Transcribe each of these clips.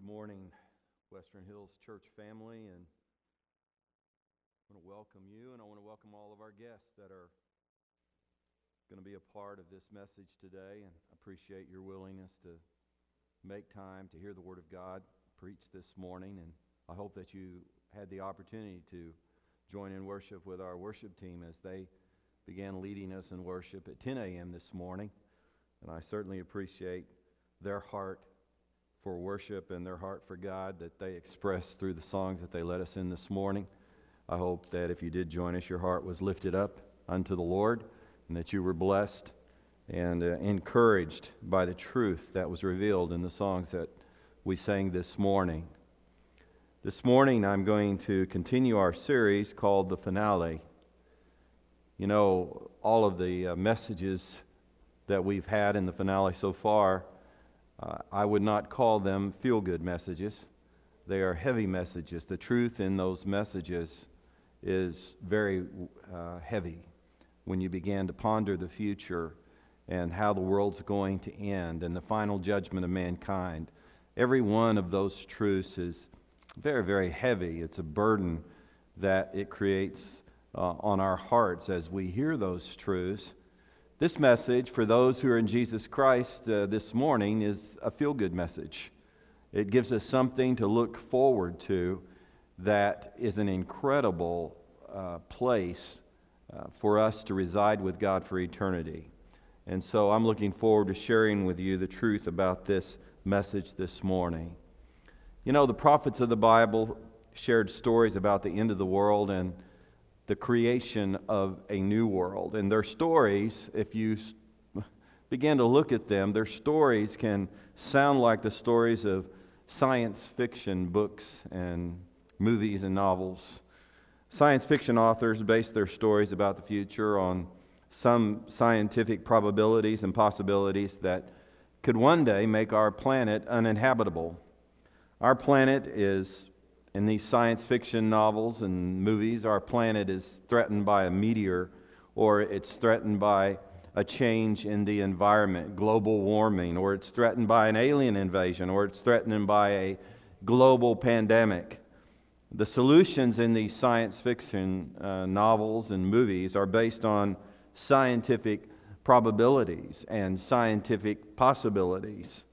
good morning, Western Hills Church family, and I want to welcome you, and I want to welcome all of our guests that are going to be a part of this message today, and appreciate your willingness to make time to hear the Word of God preached this morning, and I hope that you had the opportunity to join in worship with our worship team as they began leading us in worship at 10 a.m. this morning, and I certainly appreciate their heart for worship and their heart for God that they expressed through the songs that they led us in this morning. I hope that if you did join us, your heart was lifted up unto the Lord and that you were blessed and uh, encouraged by the truth that was revealed in the songs that we sang this morning. This morning, I'm going to continue our series called The Finale. You know, all of the uh, messages that we've had in the finale so far uh, I would not call them feel good messages. They are heavy messages. The truth in those messages is very uh, heavy when you begin to ponder the future and how the world's going to end and the final judgment of mankind. Every one of those truths is very, very heavy. It's a burden that it creates uh, on our hearts as we hear those truths. This message, for those who are in Jesus Christ uh, this morning, is a feel good message. It gives us something to look forward to that is an incredible uh, place uh, for us to reside with God for eternity. And so I'm looking forward to sharing with you the truth about this message this morning. You know, the prophets of the Bible shared stories about the end of the world and the creation of a new world. And their stories, if you begin to look at them, their stories can sound like the stories of science fiction books and movies and novels. Science fiction authors base their stories about the future on some scientific probabilities and possibilities that could one day make our planet uninhabitable. Our planet is in these science fiction novels and movies, our planet is threatened by a meteor or it's threatened by a change in the environment, global warming, or it's threatened by an alien invasion, or it's threatened by a global pandemic. The solutions in these science fiction uh, novels and movies are based on scientific probabilities and scientific possibilities.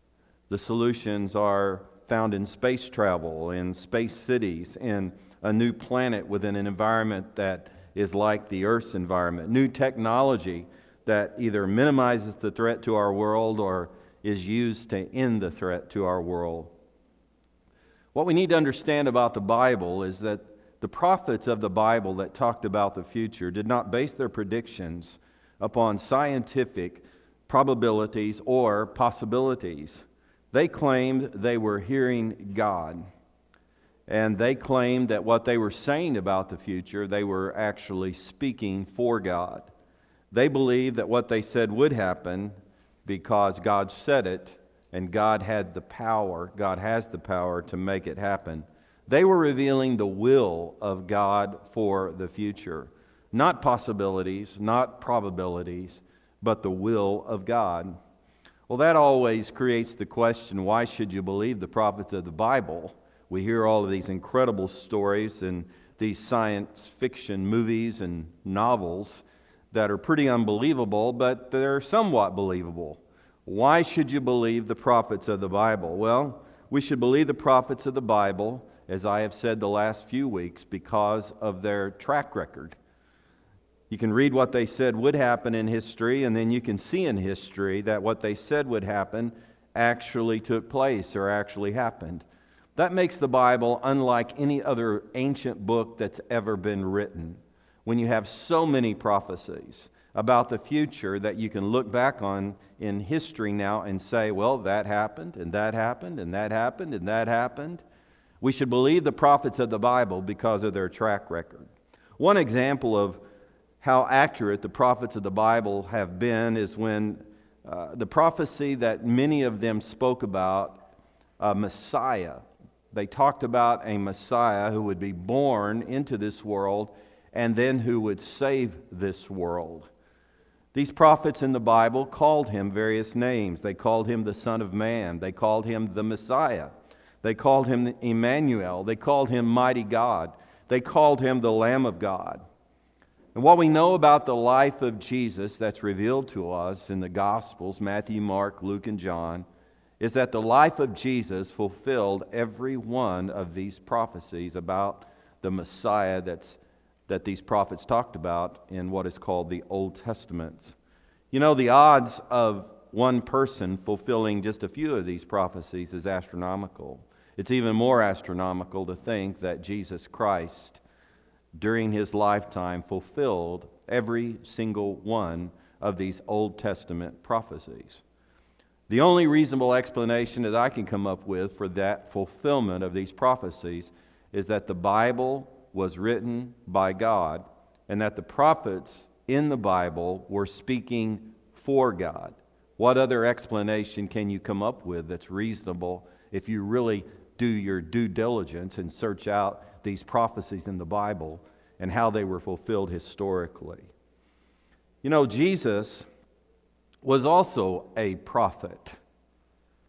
The solutions are found in space travel, in space cities, in a new planet within an environment that is like the Earth's environment. New technology that either minimizes the threat to our world or is used to end the threat to our world. What we need to understand about the Bible is that the prophets of the Bible that talked about the future did not base their predictions upon scientific probabilities or possibilities. They claimed they were hearing God. And they claimed that what they were saying about the future, they were actually speaking for God. They believed that what they said would happen because God said it and God had the power, God has the power to make it happen. They were revealing the will of God for the future. Not possibilities, not probabilities, but the will of God. Well, that always creates the question why should you believe the prophets of the Bible? We hear all of these incredible stories and these science fiction movies and novels that are pretty unbelievable, but they're somewhat believable. Why should you believe the prophets of the Bible? Well, we should believe the prophets of the Bible, as I have said the last few weeks, because of their track record. You can read what they said would happen in history, and then you can see in history that what they said would happen actually took place or actually happened. That makes the Bible unlike any other ancient book that's ever been written. When you have so many prophecies about the future that you can look back on in history now and say, well, that happened, and that happened, and that happened, and that happened. We should believe the prophets of the Bible because of their track record. One example of how accurate the prophets of the Bible have been is when uh, the prophecy that many of them spoke about a Messiah. They talked about a Messiah who would be born into this world and then who would save this world. These prophets in the Bible called him various names. They called him the Son of Man, they called him the Messiah. They called him Emmanuel. They called him Mighty God. They called him the Lamb of God. And what we know about the life of Jesus that's revealed to us in the Gospels Matthew, Mark, Luke, and John is that the life of Jesus fulfilled every one of these prophecies about the Messiah that's, that these prophets talked about in what is called the Old Testaments. You know, the odds of one person fulfilling just a few of these prophecies is astronomical. It's even more astronomical to think that Jesus Christ, during his lifetime, fulfilled every single one of these Old Testament prophecies. The only reasonable explanation that I can come up with for that fulfillment of these prophecies is that the Bible was written by God and that the prophets in the Bible were speaking for God. What other explanation can you come up with that's reasonable if you really do your due diligence and search out these prophecies in the Bible and how they were fulfilled historically? You know, Jesus was also a prophet.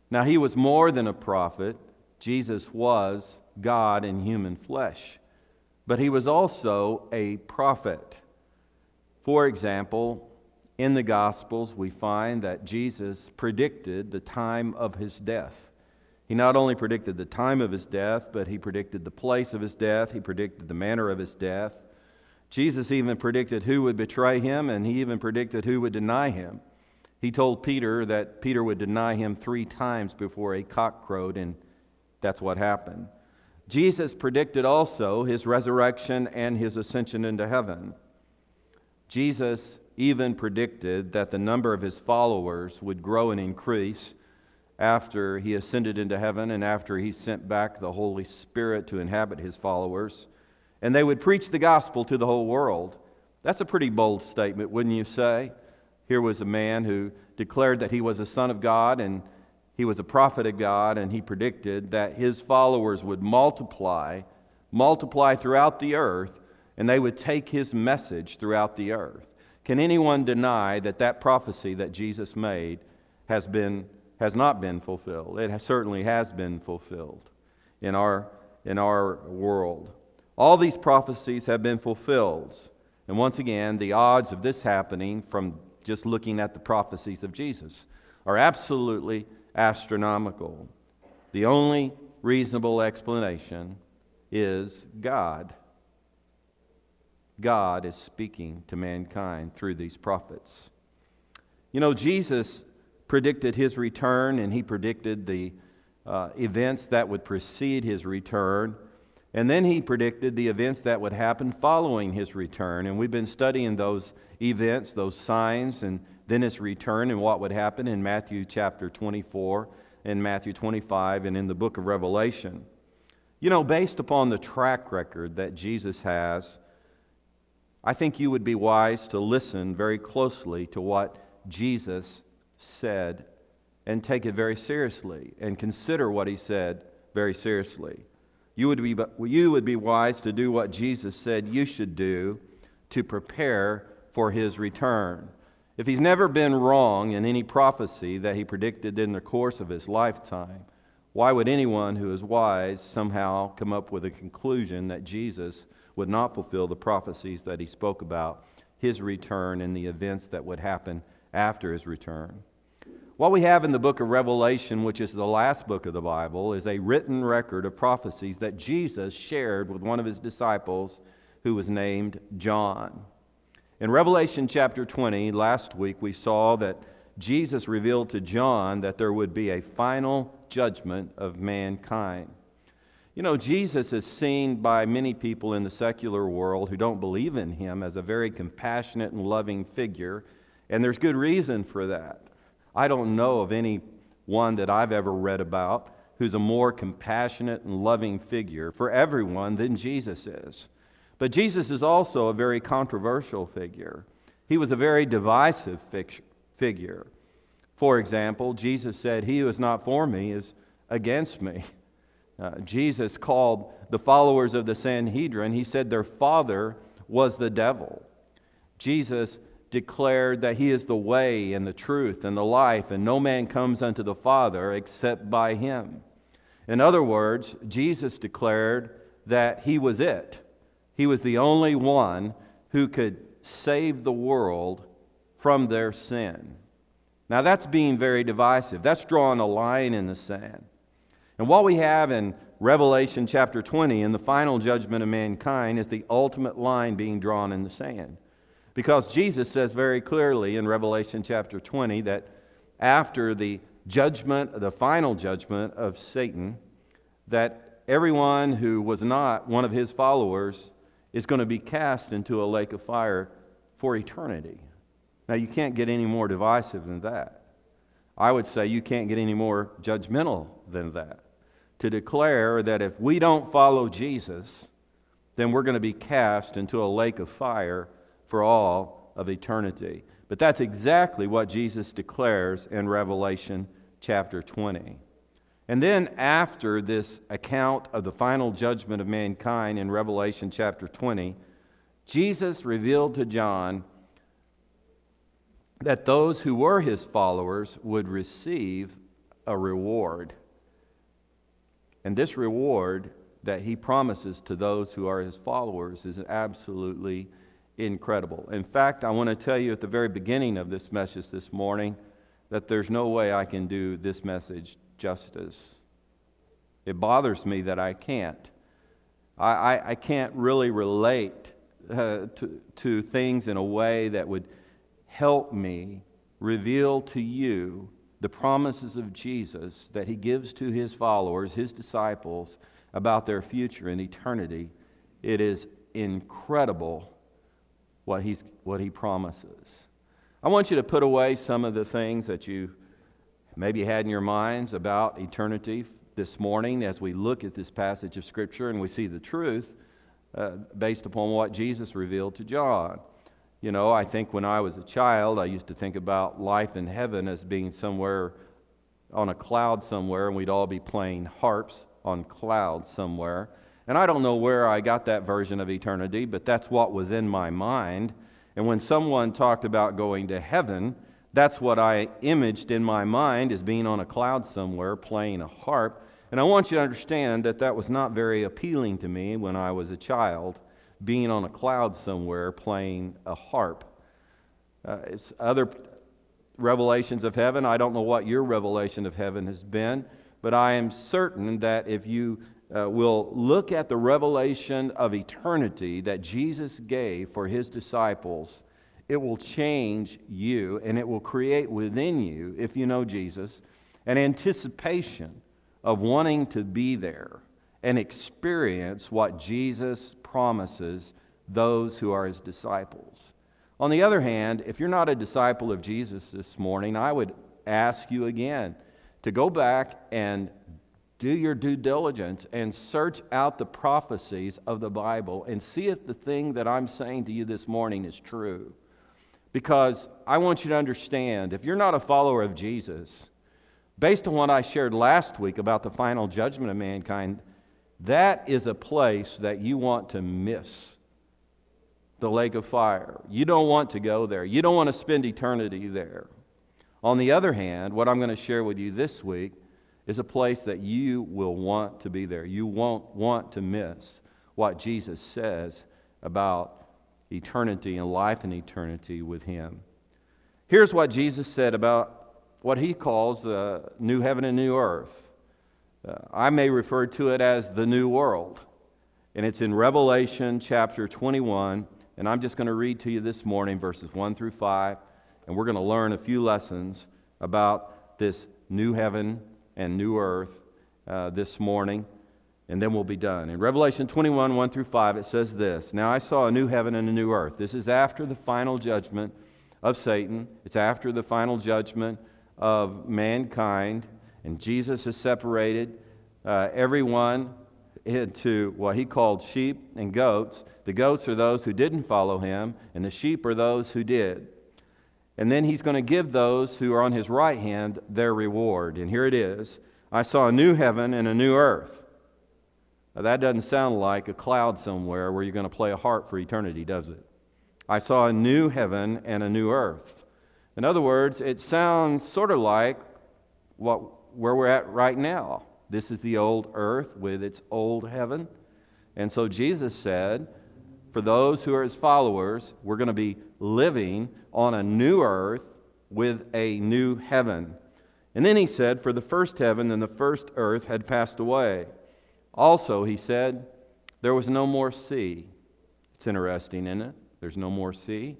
Now, he was more than a prophet, Jesus was God in human flesh, but he was also a prophet. For example, in the Gospels, we find that Jesus predicted the time of his death. He not only predicted the time of his death, but he predicted the place of his death, he predicted the manner of his death. Jesus even predicted who would betray him, and he even predicted who would deny him. He told Peter that Peter would deny him three times before a cock crowed, and that's what happened. Jesus predicted also his resurrection and his ascension into heaven. Jesus even predicted that the number of his followers would grow and increase after he ascended into heaven and after he sent back the Holy Spirit to inhabit his followers. And they would preach the gospel to the whole world. That's a pretty bold statement, wouldn't you say? Here was a man who declared that he was a son of God and he was a prophet of God, and he predicted that his followers would multiply, multiply throughout the earth, and they would take his message throughout the earth. Can anyone deny that that prophecy that Jesus made has, been, has not been fulfilled? It certainly has been fulfilled in our, in our world. All these prophecies have been fulfilled. And once again, the odds of this happening from just looking at the prophecies of Jesus are absolutely astronomical. The only reasonable explanation is God. God is speaking to mankind through these prophets. You know, Jesus predicted his return and he predicted the uh, events that would precede his return. And then he predicted the events that would happen following his return. And we've been studying those events, those signs, and then his return and what would happen in Matthew chapter 24 and Matthew 25 and in the book of Revelation. You know, based upon the track record that Jesus has, I think you would be wise to listen very closely to what Jesus said and take it very seriously and consider what he said very seriously. You would be, you would be wise to do what Jesus said you should do to prepare for his return. If he's never been wrong in any prophecy that he predicted in the course of his lifetime, why would anyone who is wise somehow come up with a conclusion that Jesus would not fulfill the prophecies that he spoke about his return and the events that would happen after his return? What we have in the book of Revelation, which is the last book of the Bible, is a written record of prophecies that Jesus shared with one of his disciples who was named John. In Revelation chapter 20, last week, we saw that Jesus revealed to John that there would be a final judgment of mankind. You know, Jesus is seen by many people in the secular world who don't believe in him as a very compassionate and loving figure, and there's good reason for that. I don't know of any one that I've ever read about who's a more compassionate and loving figure for everyone than Jesus is. But Jesus is also a very controversial figure. He was a very divisive figure. For example, Jesus said, He who is not for me is against me. Uh, Jesus called the followers of the Sanhedrin, he said their father was the devil. Jesus declared that he is the way and the truth and the life, and no man comes unto the Father except by him. In other words, Jesus declared that he was it. He was the only one who could save the world from their sin. Now, that's being very divisive. That's drawing a line in the sand. And what we have in Revelation chapter 20, in the final judgment of mankind, is the ultimate line being drawn in the sand. Because Jesus says very clearly in Revelation chapter 20 that after the judgment, the final judgment of Satan, that everyone who was not one of his followers is going to be cast into a lake of fire for eternity. Now, you can't get any more divisive than that. I would say you can't get any more judgmental than that. To declare that if we don't follow Jesus, then we're going to be cast into a lake of fire for all of eternity. But that's exactly what Jesus declares in Revelation chapter 20. And then, after this account of the final judgment of mankind in Revelation chapter 20, Jesus revealed to John that those who were his followers would receive a reward. And this reward that he promises to those who are his followers is absolutely incredible. In fact, I want to tell you at the very beginning of this message this morning that there's no way I can do this message justice. It bothers me that I can't. I, I, I can't really relate uh, to, to things in a way that would help me reveal to you the promises of Jesus that he gives to his followers, his disciples, about their future in eternity. It is incredible what, he's, what he promises. I want you to put away some of the things that you maybe had in your minds about eternity this morning as we look at this passage of Scripture and we see the truth uh, based upon what Jesus revealed to John. You know, I think when I was a child, I used to think about life in heaven as being somewhere on a cloud somewhere, and we'd all be playing harps on clouds somewhere. And I don't know where I got that version of eternity, but that's what was in my mind. And when someone talked about going to heaven, that's what I imaged in my mind as being on a cloud somewhere playing a harp. And I want you to understand that that was not very appealing to me when I was a child being on a cloud somewhere playing a harp. Uh, it's other revelations of heaven. I don't know what your revelation of heaven has been, but I am certain that if you uh, will look at the revelation of eternity that Jesus gave for his disciples, it will change you and it will create within you, if you know Jesus, an anticipation of wanting to be there and experience what Jesus promises those who are his disciples. On the other hand, if you're not a disciple of Jesus this morning, I would ask you again to go back and do your due diligence and search out the prophecies of the Bible and see if the thing that I'm saying to you this morning is true. Because I want you to understand if you're not a follower of Jesus, based on what I shared last week about the final judgment of mankind, that is a place that you want to miss the lake of fire. You don't want to go there. You don't want to spend eternity there. On the other hand, what I'm going to share with you this week is a place that you will want to be there. You won't want to miss what Jesus says about eternity and life in eternity with Him. Here's what Jesus said about what He calls the new heaven and new earth. Uh, I may refer to it as the new world. And it's in Revelation chapter 21. And I'm just going to read to you this morning verses 1 through 5. And we're going to learn a few lessons about this new heaven and new earth uh, this morning. And then we'll be done. In Revelation 21, 1 through 5, it says this Now I saw a new heaven and a new earth. This is after the final judgment of Satan, it's after the final judgment of mankind. And Jesus has separated uh, everyone into what he called sheep and goats. The goats are those who didn't follow him, and the sheep are those who did. And then he's going to give those who are on his right hand their reward. And here it is I saw a new heaven and a new earth. Now, that doesn't sound like a cloud somewhere where you're going to play a harp for eternity, does it? I saw a new heaven and a new earth. In other words, it sounds sort of like what where we're at right now. This is the old earth with its old heaven. And so Jesus said, for those who are his followers, we're going to be living on a new earth with a new heaven. And then he said, For the first heaven and the first earth had passed away. Also, he said, There was no more sea. It's interesting, isn't it? There's no more sea.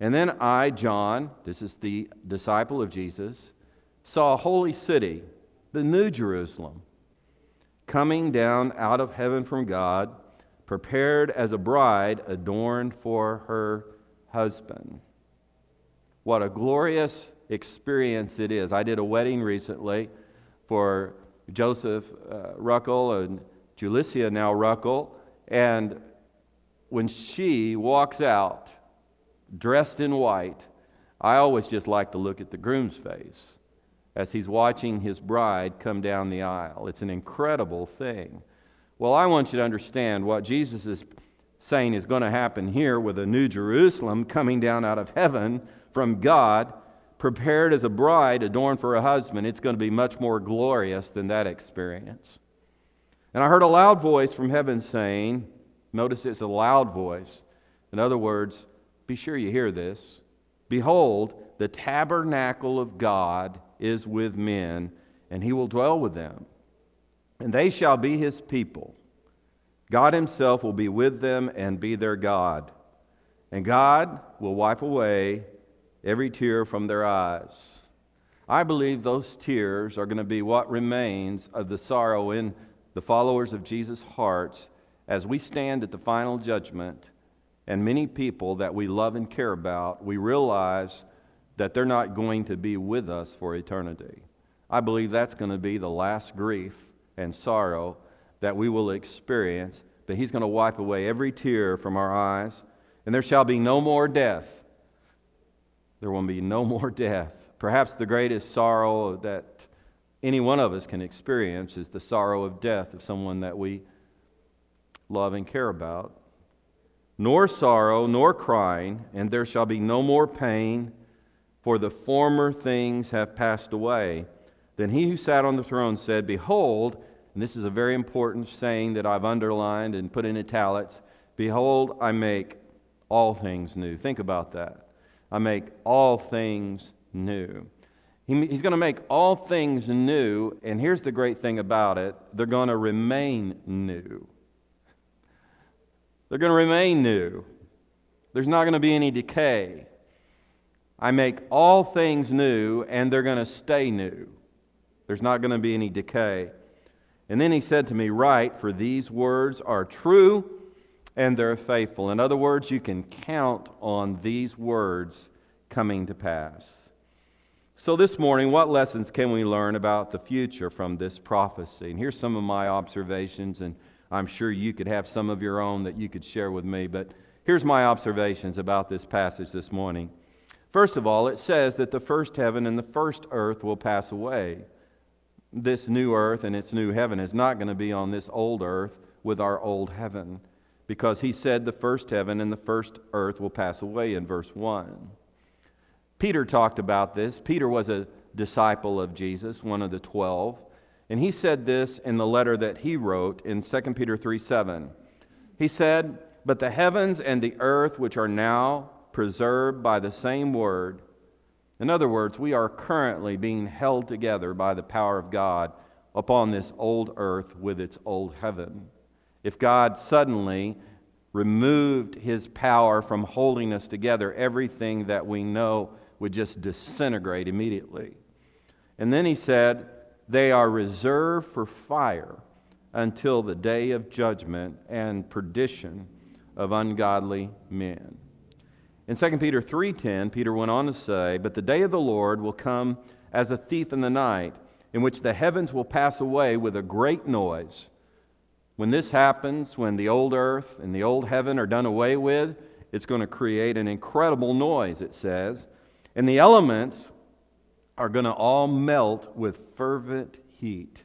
And then I, John, this is the disciple of Jesus, saw a holy city, the New Jerusalem, coming down out of heaven from God, prepared as a bride adorned for her husband. What a glorious experience it is. I did a wedding recently for Joseph uh, Ruckel and Julicia now Ruckel, and when she walks out dressed in white, I always just like to look at the groom's face as he's watching his bride come down the aisle. It's an incredible thing. Well, I want you to understand what Jesus is saying is going to happen here with a new Jerusalem coming down out of heaven from God, prepared as a bride adorned for a husband. It's going to be much more glorious than that experience. And I heard a loud voice from heaven saying, Notice it's a loud voice. In other words, be sure you hear this. Behold, the tabernacle of God is with men, and he will dwell with them. And they shall be his people. God himself will be with them and be their God. And God will wipe away every tear from their eyes. I believe those tears are going to be what remains of the sorrow in the followers of Jesus' hearts as we stand at the final judgment, and many people that we love and care about, we realize that they're not going to be with us for eternity. I believe that's going to be the last grief and sorrow that we will experience, but He's going to wipe away every tear from our eyes, and there shall be no more death. There will be no more death. Perhaps the greatest sorrow that any one of us can experience is the sorrow of death of someone that we love and care about. Nor sorrow, nor crying, and there shall be no more pain, for the former things have passed away. Then he who sat on the throne said, Behold, and this is a very important saying that I've underlined and put in italics Behold, I make all things new. Think about that. I make all things new. He, he's going to make all things new, and here's the great thing about it they're going to remain new. They're going to remain new. There's not going to be any decay. I make all things new, and they're going to stay new. There's not going to be any decay. And then he said to me, Write, for these words are true and they're faithful. In other words, you can count on these words coming to pass. So, this morning, what lessons can we learn about the future from this prophecy? And here's some of my observations, and I'm sure you could have some of your own that you could share with me, but here's my observations about this passage this morning. First of all, it says that the first heaven and the first earth will pass away. This new earth and its new heaven is not going to be on this old earth with our old heaven because he said the first heaven and the first earth will pass away in verse 1. Peter talked about this. Peter was a disciple of Jesus, one of the 12. And he said this in the letter that he wrote in 2 Peter 3 7. He said, But the heavens and the earth, which are now preserved by the same word, in other words, we are currently being held together by the power of God upon this old earth with its old heaven. If God suddenly removed his power from holding us together, everything that we know would just disintegrate immediately. And then he said, they are reserved for fire until the day of judgment and perdition of ungodly men. In 2 Peter 3:10, Peter went on to say, "But the day of the Lord will come as a thief in the night, in which the heavens will pass away with a great noise." When this happens, when the old earth and the old heaven are done away with, it's going to create an incredible noise, it says. And the elements are going to all melt with fervent heat.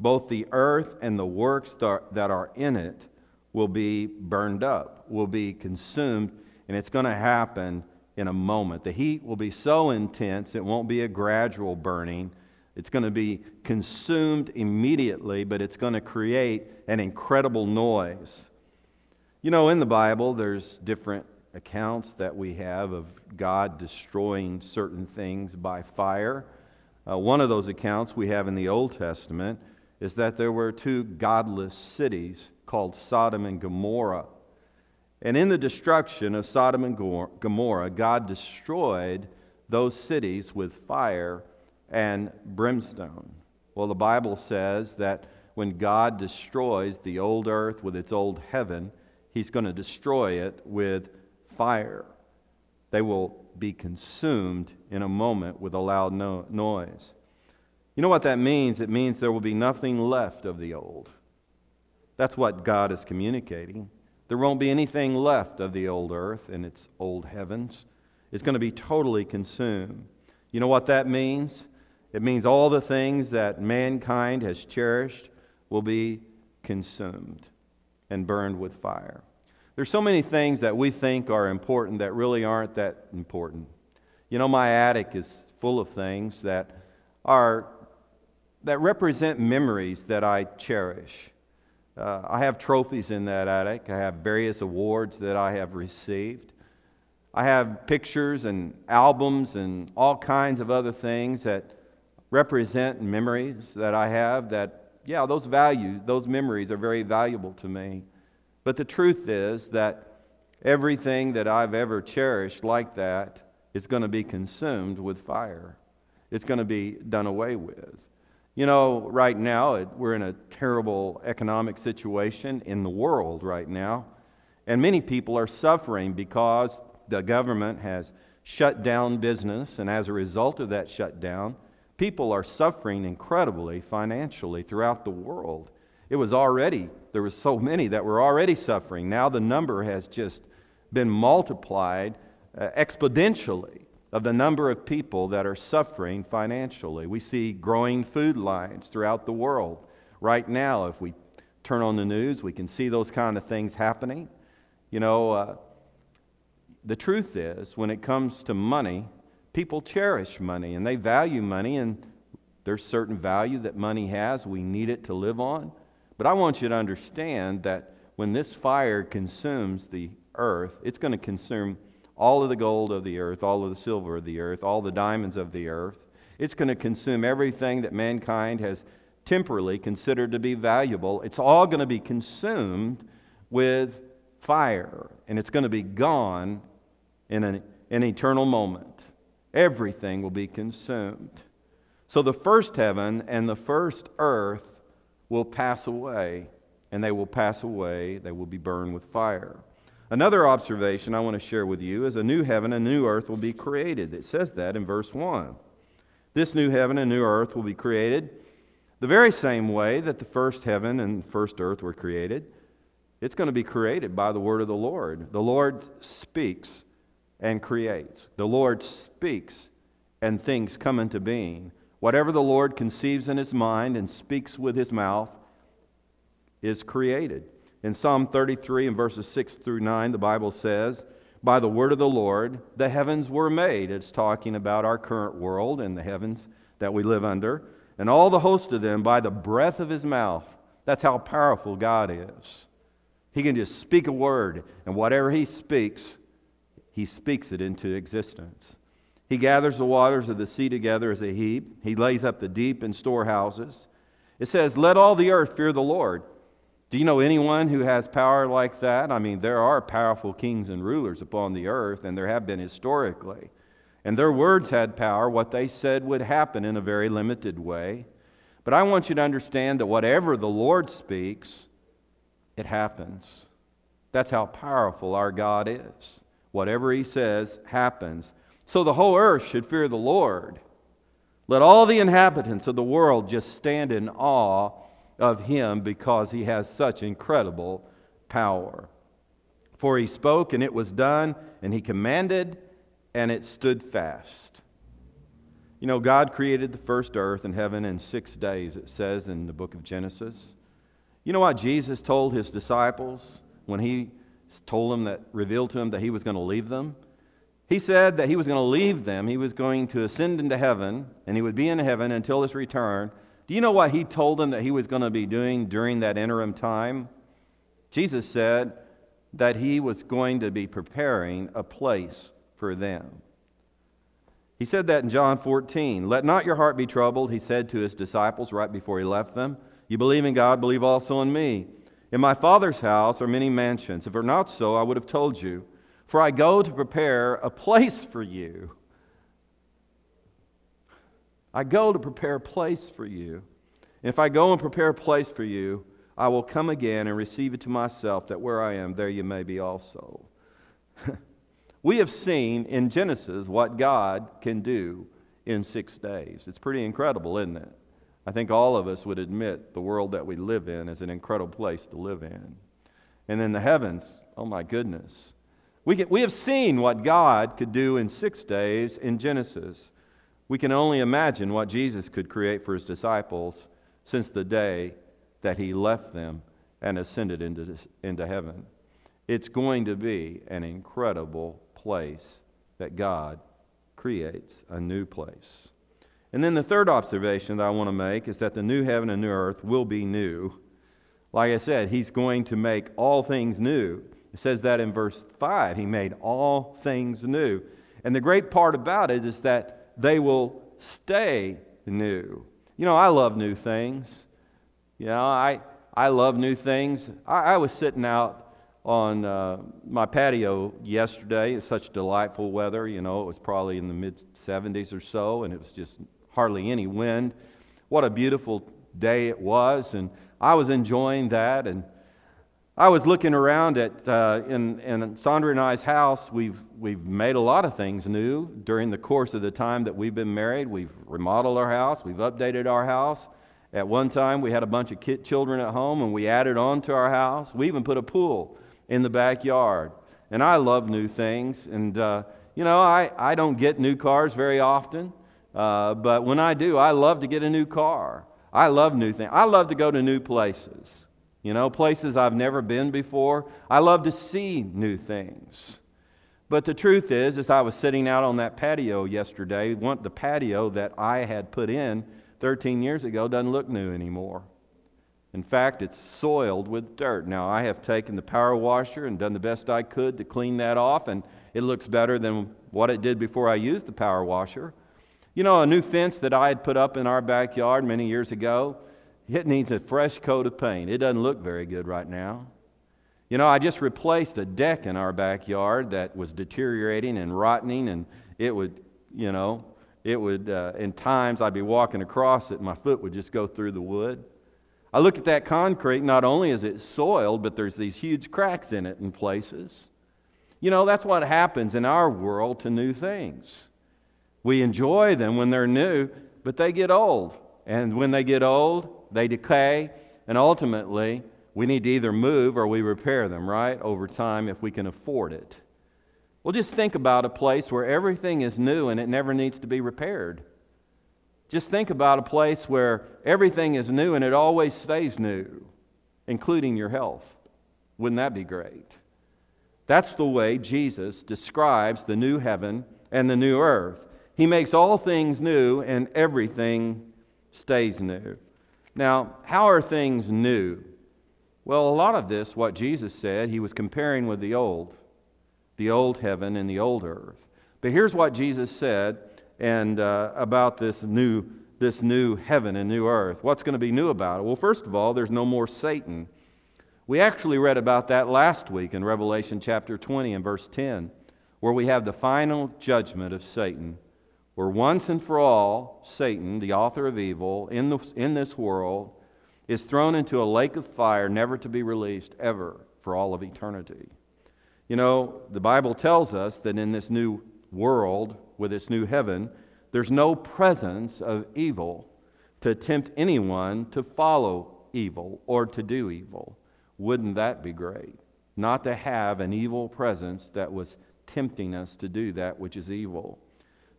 Both the earth and the works that are in it will be burned up, will be consumed, and it's going to happen in a moment. The heat will be so intense, it won't be a gradual burning. It's going to be consumed immediately, but it's going to create an incredible noise. You know, in the Bible, there's different accounts that we have of God destroying certain things by fire. Uh, one of those accounts we have in the Old Testament is that there were two godless cities called Sodom and Gomorrah. And in the destruction of Sodom and Gomorrah, God destroyed those cities with fire and brimstone. Well, the Bible says that when God destroys the old earth with its old heaven, He's going to destroy it with fire. They will be consumed in a moment with a loud no- noise. You know what that means? It means there will be nothing left of the old. That's what God is communicating. There won't be anything left of the old earth and its old heavens. It's going to be totally consumed. You know what that means? It means all the things that mankind has cherished will be consumed and burned with fire. There's so many things that we think are important that really aren't that important. You know, my attic is full of things that are that represent memories that I cherish. Uh, I have trophies in that attic. I have various awards that I have received. I have pictures and albums and all kinds of other things that represent memories that I have that, yeah, those values, those memories are very valuable to me. But the truth is that everything that I've ever cherished like that is going to be consumed with fire, it's going to be done away with. You know, right now, we're in a terrible economic situation in the world right now. And many people are suffering because the government has shut down business. And as a result of that shutdown, people are suffering incredibly financially throughout the world. It was already, there were so many that were already suffering. Now the number has just been multiplied uh, exponentially of the number of people that are suffering financially. We see growing food lines throughout the world. Right now, if we turn on the news, we can see those kind of things happening. You know, uh, the truth is, when it comes to money, people cherish money and they value money, and there's certain value that money has. We need it to live on. But I want you to understand that when this fire consumes the earth, it's going to consume all of the gold of the earth, all of the silver of the earth, all the diamonds of the earth. It's going to consume everything that mankind has temporarily considered to be valuable. It's all going to be consumed with fire, and it's going to be gone in an, an eternal moment. Everything will be consumed. So the first heaven and the first earth will pass away, and they will pass away, they will be burned with fire. Another observation I want to share with you is a new heaven and new earth will be created. It says that in verse 1. This new heaven and new earth will be created the very same way that the first heaven and first earth were created. It's going to be created by the word of the Lord. The Lord speaks and creates. The Lord speaks and things come into being. Whatever the Lord conceives in his mind and speaks with his mouth is created. In Psalm 33 and verses 6 through 9, the Bible says, By the word of the Lord, the heavens were made. It's talking about our current world and the heavens that we live under. And all the host of them by the breath of his mouth. That's how powerful God is. He can just speak a word, and whatever he speaks, he speaks it into existence. He gathers the waters of the sea together as a heap. He lays up the deep in storehouses. It says, Let all the earth fear the Lord. Do you know anyone who has power like that? I mean, there are powerful kings and rulers upon the earth, and there have been historically. And their words had power. What they said would happen in a very limited way. But I want you to understand that whatever the Lord speaks, it happens. That's how powerful our God is. Whatever He says happens. So the whole earth should fear the Lord. Let all the inhabitants of the world just stand in awe of him because he has such incredible power. For he spoke and it was done, and he commanded and it stood fast. You know, God created the first earth and heaven in six days, it says in the book of Genesis. You know what Jesus told his disciples when he told them that, revealed to them that he was going to leave them? He said that he was going to leave them, he was going to ascend into heaven, and he would be in heaven until his return. Do you know what he told them that he was going to be doing during that interim time? Jesus said that he was going to be preparing a place for them. He said that in John 14. Let not your heart be troubled, he said to his disciples right before he left them. You believe in God, believe also in me. In my Father's house are many mansions. If it were not so, I would have told you. For I go to prepare a place for you. I go to prepare a place for you. If I go and prepare a place for you, I will come again and receive it to myself, that where I am, there you may be also. we have seen in Genesis what God can do in six days. It's pretty incredible, isn't it? I think all of us would admit the world that we live in is an incredible place to live in. And then the heavens, oh my goodness. We, we have seen what God could do in six days in Genesis. We can only imagine what Jesus could create for his disciples since the day that he left them and ascended into, into heaven. It's going to be an incredible place that God creates, a new place. And then the third observation that I want to make is that the new heaven and new earth will be new. Like I said, he's going to make all things new. It says that in verse 5. He made all things new. And the great part about it is that they will stay new. You know, I love new things. You know, I, I love new things. I, I was sitting out on uh, my patio yesterday. It's such delightful weather. You know, it was probably in the mid 70s or so, and it was just hardly any wind. What a beautiful day it was, and I was enjoying that. And I was looking around at uh, in, in Sandra and I's house. We've we've made a lot of things new during the course of the time that we've been married. We've remodeled our house. We've updated our house. At one time, we had a bunch of kid, children at home, and we added on to our house. We even put a pool in the backyard. And I love new things. And, uh, you know, I, I don't get new cars very often. Uh, but when I do, I love to get a new car. I love new things. I love to go to new places, you know, places I've never been before. I love to see new things. But the truth is, as I was sitting out on that patio yesterday, the patio that I had put in 13 years ago doesn't look new anymore. In fact, it's soiled with dirt. Now, I have taken the power washer and done the best I could to clean that off, and it looks better than what it did before I used the power washer. You know, a new fence that I had put up in our backyard many years ago, it needs a fresh coat of paint. It doesn't look very good right now. You know, I just replaced a deck in our backyard that was deteriorating and rotting, and it would, you know, it would, uh, in times I'd be walking across it, and my foot would just go through the wood. I look at that concrete, not only is it soiled, but there's these huge cracks in it in places. You know, that's what happens in our world to new things. We enjoy them when they're new, but they get old. And when they get old, they decay, and ultimately, we need to either move or we repair them, right, over time if we can afford it. Well, just think about a place where everything is new and it never needs to be repaired. Just think about a place where everything is new and it always stays new, including your health. Wouldn't that be great? That's the way Jesus describes the new heaven and the new earth. He makes all things new and everything stays new. Now, how are things new? Well, a lot of this, what Jesus said, he was comparing with the old, the old heaven and the old earth. But here's what Jesus said and uh, about this new, this new heaven and new earth. What's going to be new about it? Well, first of all, there's no more Satan. We actually read about that last week in Revelation chapter 20 and verse 10, where we have the final judgment of Satan where once and for all Satan, the author of evil in, the, in this world, is thrown into a lake of fire, never to be released ever for all of eternity. You know, the Bible tells us that in this new world, with this new heaven, there's no presence of evil to tempt anyone to follow evil or to do evil. Wouldn't that be great? Not to have an evil presence that was tempting us to do that which is evil.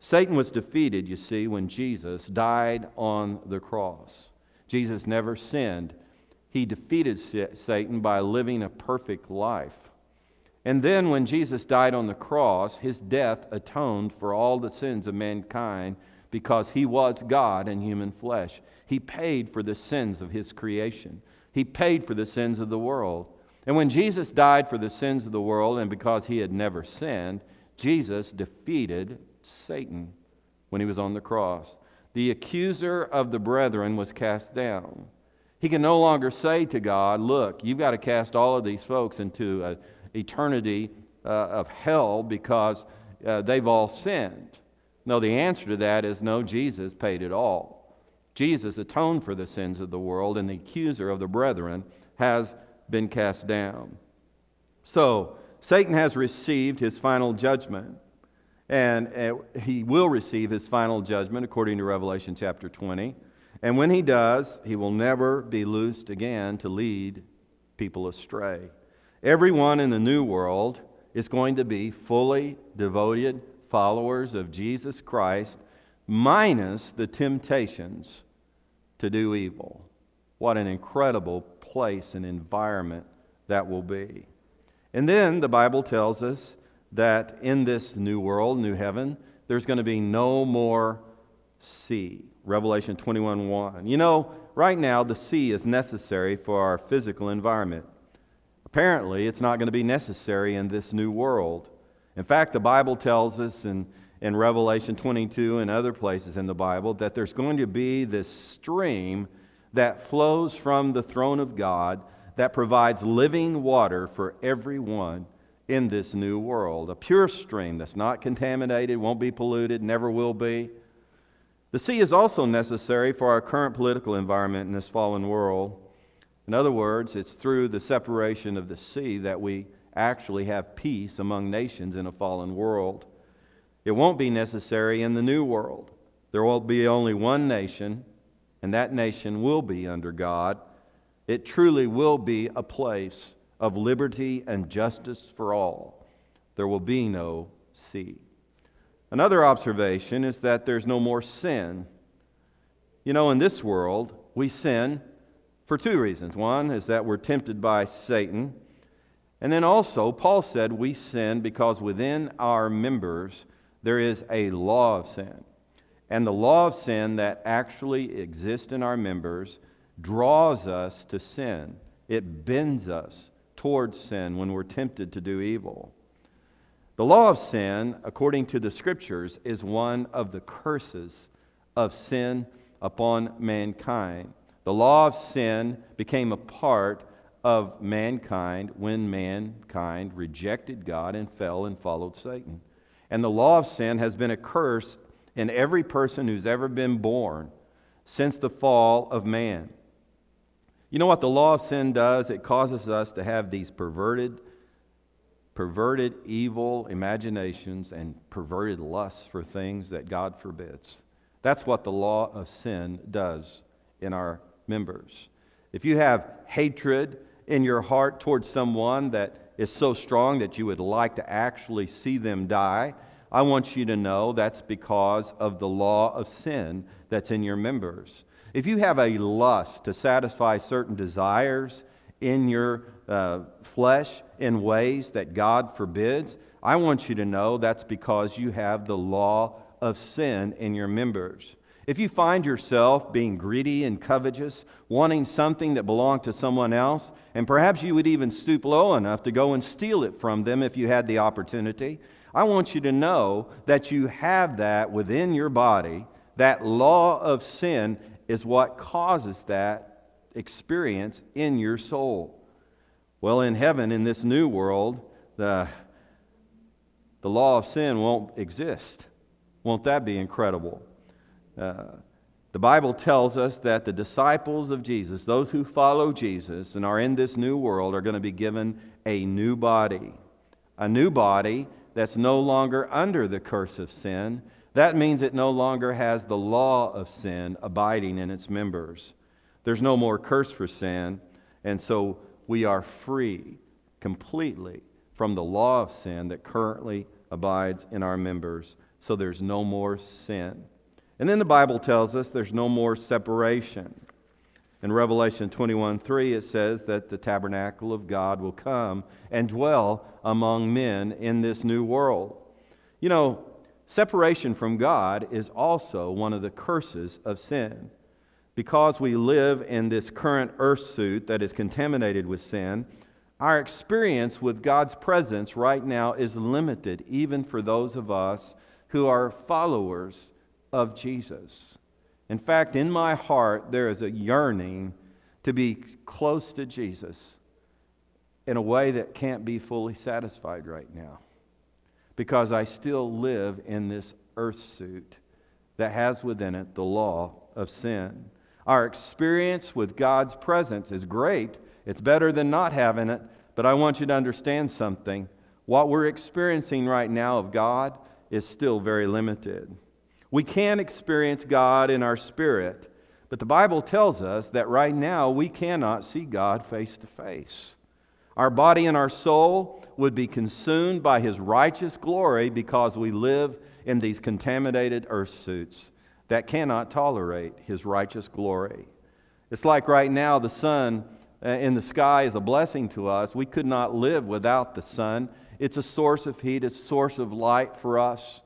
Satan was defeated, you see, when Jesus died on the cross. Jesus never sinned. He defeated Satan by living a perfect life. And then when Jesus died on the cross, his death atoned for all the sins of mankind because he was God in human flesh. He paid for the sins of his creation, he paid for the sins of the world. And when Jesus died for the sins of the world, and because he had never sinned, Jesus defeated Satan when he was on the cross. The accuser of the brethren was cast down. He can no longer say to God, Look, you've got to cast all of these folks into an eternity uh, of hell because uh, they've all sinned. No, the answer to that is no, Jesus paid it all. Jesus atoned for the sins of the world, and the accuser of the brethren has been cast down. So, Satan has received his final judgment, and uh, he will receive his final judgment according to Revelation chapter 20. And when he does, he will never be loosed again to lead people astray. Everyone in the new world is going to be fully devoted followers of Jesus Christ, minus the temptations to do evil. What an incredible place and environment that will be. And then the Bible tells us that in this new world, new heaven, there's going to be no more sea. Revelation 21 1. You know, right now the sea is necessary for our physical environment. Apparently, it's not going to be necessary in this new world. In fact, the Bible tells us in, in Revelation 22 and other places in the Bible that there's going to be this stream that flows from the throne of God that provides living water for everyone in this new world. A pure stream that's not contaminated, won't be polluted, never will be. The sea is also necessary for our current political environment in this fallen world. In other words, it's through the separation of the sea that we actually have peace among nations in a fallen world. It won't be necessary in the new world. There will be only one nation, and that nation will be under God. It truly will be a place of liberty and justice for all. There will be no sea. Another observation is that there's no more sin. You know, in this world, we sin for two reasons. One is that we're tempted by Satan. And then also, Paul said we sin because within our members there is a law of sin. And the law of sin that actually exists in our members draws us to sin, it bends us towards sin when we're tempted to do evil. The law of sin, according to the scriptures, is one of the curses of sin upon mankind. The law of sin became a part of mankind when mankind rejected God and fell and followed Satan. And the law of sin has been a curse in every person who's ever been born since the fall of man. You know what the law of sin does? It causes us to have these perverted perverted evil imaginations and perverted lusts for things that God forbids. That's what the law of sin does in our members. If you have hatred in your heart towards someone that is so strong that you would like to actually see them die, I want you to know that's because of the law of sin that's in your members. If you have a lust to satisfy certain desires in your uh, flesh in ways that God forbids, I want you to know that's because you have the law of sin in your members. If you find yourself being greedy and covetous, wanting something that belonged to someone else, and perhaps you would even stoop low enough to go and steal it from them if you had the opportunity, I want you to know that you have that within your body. That law of sin is what causes that experience in your soul. Well, in heaven, in this new world, the, the law of sin won't exist. Won't that be incredible? Uh, the Bible tells us that the disciples of Jesus, those who follow Jesus and are in this new world, are going to be given a new body. A new body that's no longer under the curse of sin. That means it no longer has the law of sin abiding in its members. There's no more curse for sin, and so we are free completely from the law of sin that currently abides in our members. So there's no more sin. And then the Bible tells us there's no more separation. In Revelation 21 3, it says that the tabernacle of God will come and dwell among men in this new world. You know, separation from God is also one of the curses of sin. Because we live in this current earth suit that is contaminated with sin, our experience with God's presence right now is limited, even for those of us who are followers of Jesus. In fact, in my heart, there is a yearning to be close to Jesus in a way that can't be fully satisfied right now because I still live in this earth suit that has within it the law of sin. Our experience with God's presence is great. It's better than not having it, but I want you to understand something. What we're experiencing right now of God is still very limited. We can experience God in our spirit, but the Bible tells us that right now we cannot see God face to face. Our body and our soul would be consumed by His righteous glory because we live in these contaminated earth suits that cannot tolerate His righteous glory. It's like right now the sun uh, in the sky is a blessing to us. We could not live without the sun. It's a source of heat, it's a source of light for us.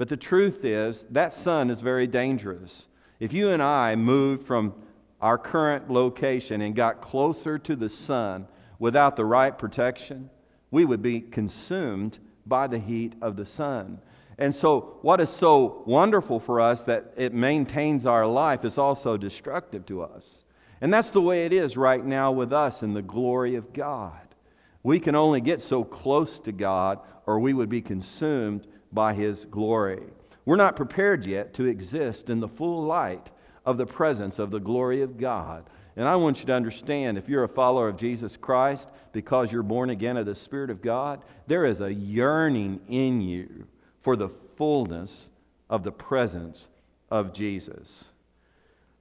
But the truth is, that sun is very dangerous. If you and I moved from our current location and got closer to the sun without the right protection, we would be consumed by the heat of the sun. And so, what is so wonderful for us that it maintains our life is also destructive to us. And that's the way it is right now with us in the glory of God. We can only get so close to God, or we would be consumed by His glory. We're not prepared yet to exist in the full light of the presence of the glory of God. And I want you to understand if you're a follower of Jesus Christ, because you're born again of the Spirit of God, there is a yearning in you for the fullness of the presence of Jesus.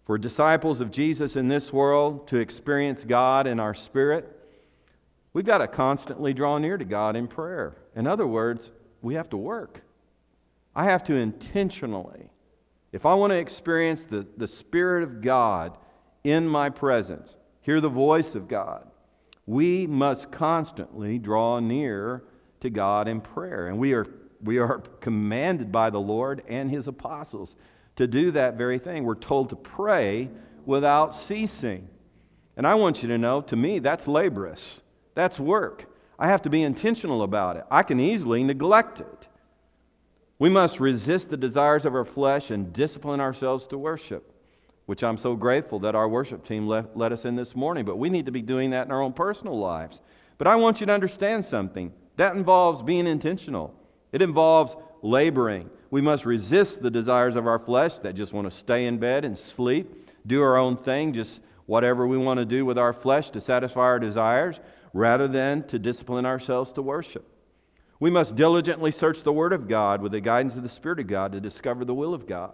For disciples of Jesus in this world to experience God in our spirit, we've got to constantly draw near to God in prayer. In other words, we have to work. I have to intentionally, if I want to experience the, the Spirit of God in my presence, hear the voice of God, we must constantly draw near to God in prayer. And we are, we are commanded by the Lord and his apostles to do that very thing. We're told to pray without ceasing. And I want you to know, to me, that's laborious. That's work. I have to be intentional about it. I can easily neglect it. We must resist the desires of our flesh and discipline ourselves to worship which I'm so grateful that our worship team let, us in this morning. But we need to be doing that in our own personal lives. But I want you to understand something that involves being intentional, it involves laboring. We must resist the desires of our flesh that just want to stay in bed and sleep, do our own thing, just whatever we want to do with our flesh to satisfy our desires, rather than to discipline ourselves to worship. We must diligently search the Word of God with the guidance of the Spirit of God to discover the will of God.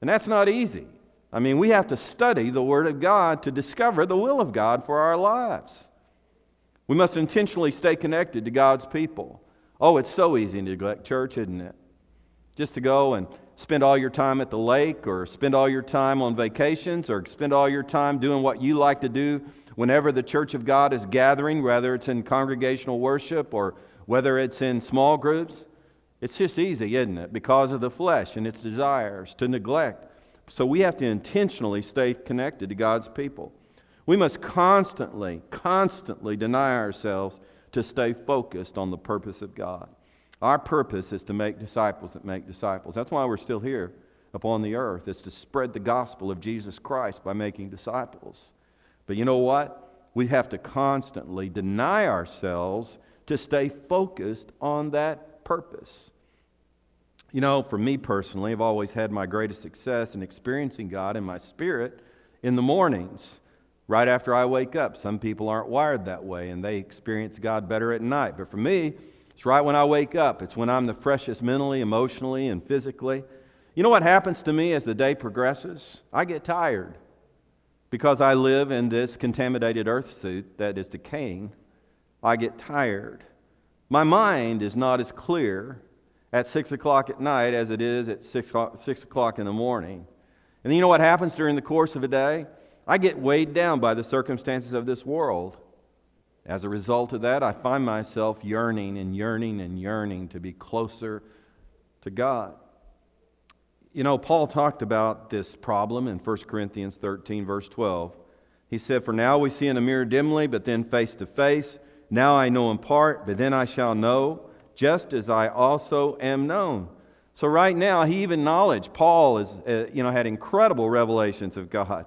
And that's not easy. I mean, we have to study the Word of God to discover the will of God for our lives. We must intentionally stay connected to God's people. Oh, it's so easy to neglect church, isn't it? Just to go and spend all your time at the lake or spend all your time on vacations or spend all your time doing what you like to do whenever the church of God is gathering, whether it's in congregational worship or whether it's in small groups. It's just easy, isn't it? Because of the flesh and its desires to neglect so we have to intentionally stay connected to God's people. We must constantly, constantly deny ourselves to stay focused on the purpose of God. Our purpose is to make disciples that make disciples. That's why we're still here upon the earth, is to spread the gospel of Jesus Christ by making disciples. But you know what? We have to constantly deny ourselves to stay focused on that purpose. You know, for me personally, I've always had my greatest success in experiencing God in my spirit in the mornings, right after I wake up. Some people aren't wired that way and they experience God better at night. But for me, it's right when I wake up. It's when I'm the freshest mentally, emotionally, and physically. You know what happens to me as the day progresses? I get tired because I live in this contaminated earth suit that is decaying. I get tired. My mind is not as clear at 6 o'clock at night as it is at 6 o'clock, 6 o'clock in the morning. And you know what happens during the course of a day? I get weighed down by the circumstances of this world. As a result of that, I find myself yearning and yearning and yearning to be closer to God. You know, Paul talked about this problem in 1 Corinthians 13, verse 12. He said, For now we see in a mirror dimly, but then face to face. Now I know in part, but then I shall know, just as I also am known. So right now, he even acknowledged Paul is, uh, you know, had incredible revelations of God.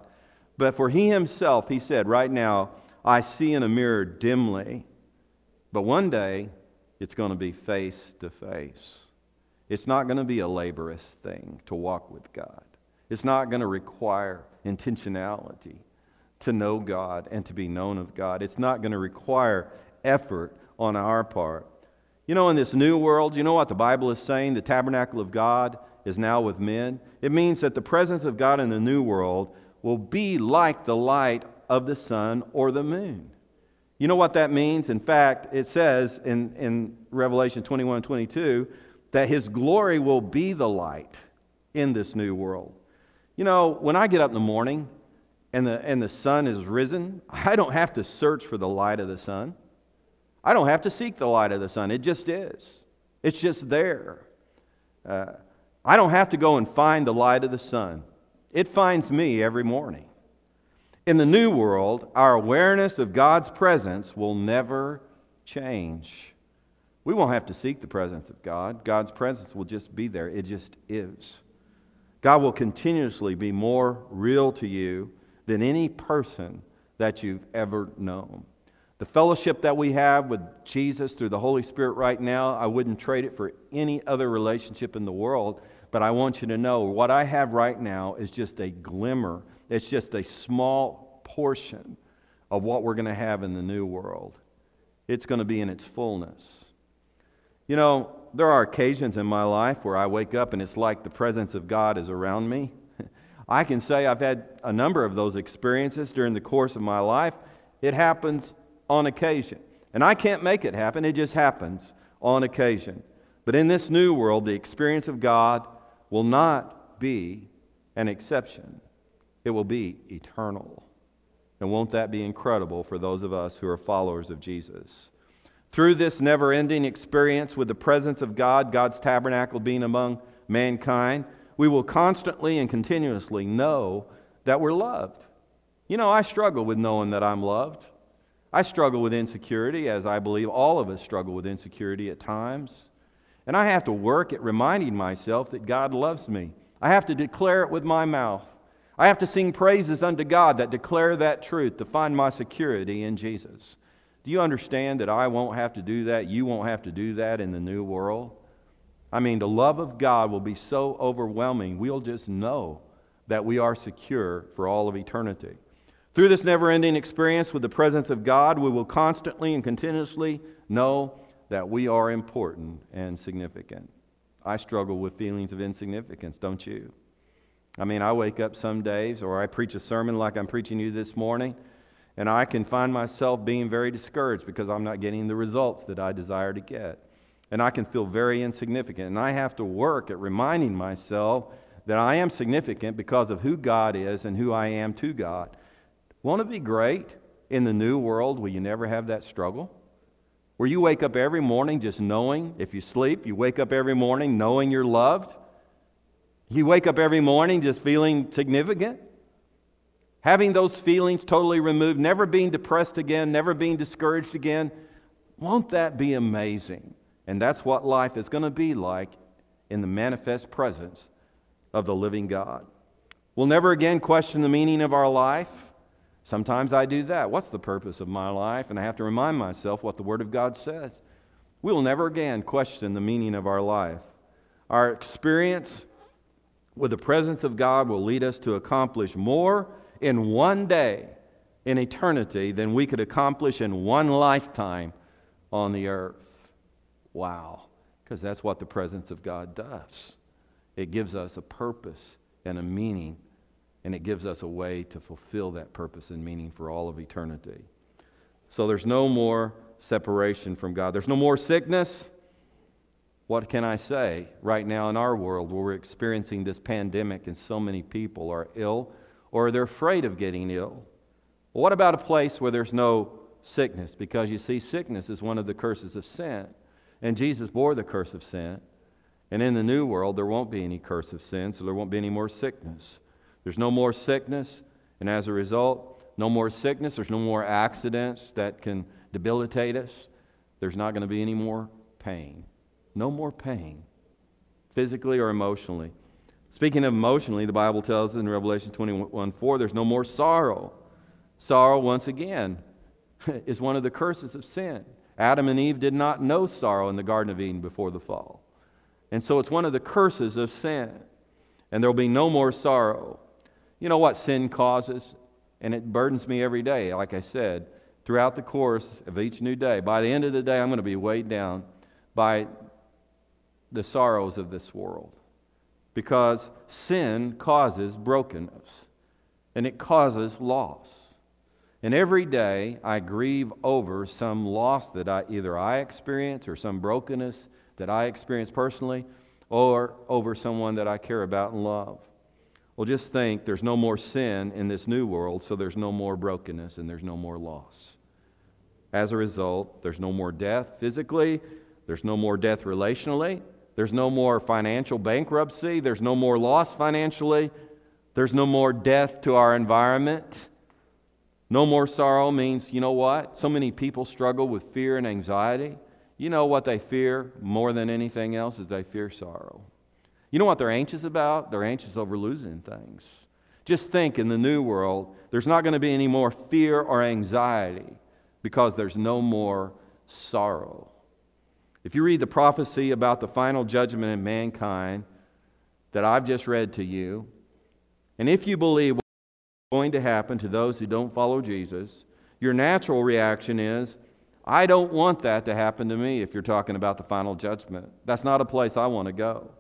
But for he himself, he said, right now, I see in a mirror dimly, but one day it's going to be face to face. It's not going to be a laborious thing to walk with God. It's not going to require intentionality to know God and to be known of God. It's not going to require effort on our part. You know, in this new world, you know what the Bible is saying? The tabernacle of God is now with men. It means that the presence of God in the new world will be like the light of the sun or the moon. You know what that means? In fact, it says in, in Revelation 21 22 that his glory will be the light in this new world. You know, when I get up in the morning and the, and the sun is risen, I don't have to search for the light of the sun. I don't have to seek the light of the sun. It just is, it's just there. Uh, I don't have to go and find the light of the sun, it finds me every morning. In the new world, our awareness of God's presence will never change. We won't have to seek the presence of God. God's presence will just be there. It just is. God will continuously be more real to you than any person that you've ever known. The fellowship that we have with Jesus through the Holy Spirit right now, I wouldn't trade it for any other relationship in the world. But I want you to know what I have right now is just a glimmer it's just a small portion of what we're going to have in the new world. It's going to be in its fullness. You know, there are occasions in my life where I wake up and it's like the presence of God is around me. I can say I've had a number of those experiences during the course of my life. It happens on occasion. And I can't make it happen, it just happens on occasion. But in this new world, the experience of God will not be an exception it will be eternal. And won't that be incredible for those of us who are followers of Jesus? Through this never ending experience with the presence of God, God's tabernacle being among mankind, we will constantly and continuously know that we're loved. You know, I struggle with knowing that I'm loved. I struggle with insecurity, as I believe all of us struggle with insecurity at times. And I have to work at reminding myself that God loves me. I have to declare it with my mouth. I have to sing praises unto God that declare that truth to find my security in Jesus. Do you understand that I won't have to do that? You won't have to do that in the new world? I mean, the love of God will be so overwhelming, we'll just know that we are secure for all of eternity. Through this never ending experience with the presence of God, we will constantly and continuously know that we are important and significant. I struggle with feelings of insignificance, don't you? I mean, I wake up some days or I preach a sermon like I'm preaching you this morning, and I can find myself being very discouraged because I'm not getting the results that I desire to get. And I can feel very insignificant. And I have to work at reminding myself that I am significant because of who God is and who I am to God. Won't it be great in the new world where you never have that struggle? Where you wake up every morning just knowing, if you sleep, you wake up every morning knowing you're loved you wake up every morning just feeling significant. Having those feelings totally removed, never being depressed again, never being discouraged again. Won't that be amazing? And that's what life is going to be like in the manifest presence of the living God. We'll never again question the meaning of our life. Sometimes I do that. What's the purpose of my life? And I have to remind myself what the Word of God says. We will never again question the meaning of our life. Our experience with the presence of God will lead us to accomplish more in one day in eternity than we could accomplish in one lifetime on the earth. Wow. Because that's what the presence of God does. It gives us a purpose and a meaning, and it gives us a way to fulfill that purpose and meaning for all of eternity. So there's no more separation from God. There's no more sickness. What can I say right now in our world where we're experiencing this pandemic and so many people are ill or they're afraid of getting ill. Well, what about a place where there's no sickness? Because you see, sickness is one of the curses of sin. And Jesus bore the curse of sin. And in the new world, there won't be any curse of sin, so there won't be any more sickness. There's no more sickness, and as a result, no more sickness. There's no more accidents that can debilitate us. There's not going to be any more pain. No more pain, physically or emotionally. Speaking of emotionally, the Bible tells us in Revelation 21 4, there's no more sorrow. Sorrow, once again, is one of the curses of sin. Adam and Eve did not know sorrow in the Garden of Eden before the fall. And so it's one of the curses of sin. And there will be no more sorrow. You know what sin causes? And it burdens me every day, like I said, throughout the course of each new day. By the end of the day, I'm going to be weighed down by the sorrows of this world. Because sin causes brokenness and it causes loss. And every day I grieve over some loss that I, either I experience or some brokenness that I experience personally or over someone that I care about and love. Well, just think there's no more sin in this new world, so there's no more brokenness and there's no more loss. As a result, there's no more death physically, there's no more death relationally, there's no more financial bankruptcy, there's no more loss financially, there's no more death to our environment. No more sorrow means, you know what? So many people struggle with fear and anxiety. You know what they fear more than anything else is they fear sorrow. You know what they're anxious about? They're anxious over losing things. Just think in the new world, there's not going to be any more fear or anxiety because there's no more sorrow. If you read the prophecy about the final judgment in mankind that I've just read to you, and if you believe what's going to happen to those who don't follow Jesus, your natural reaction is, I don't want that to happen to me if you're talking about the final judgment. That's not a place I want to go.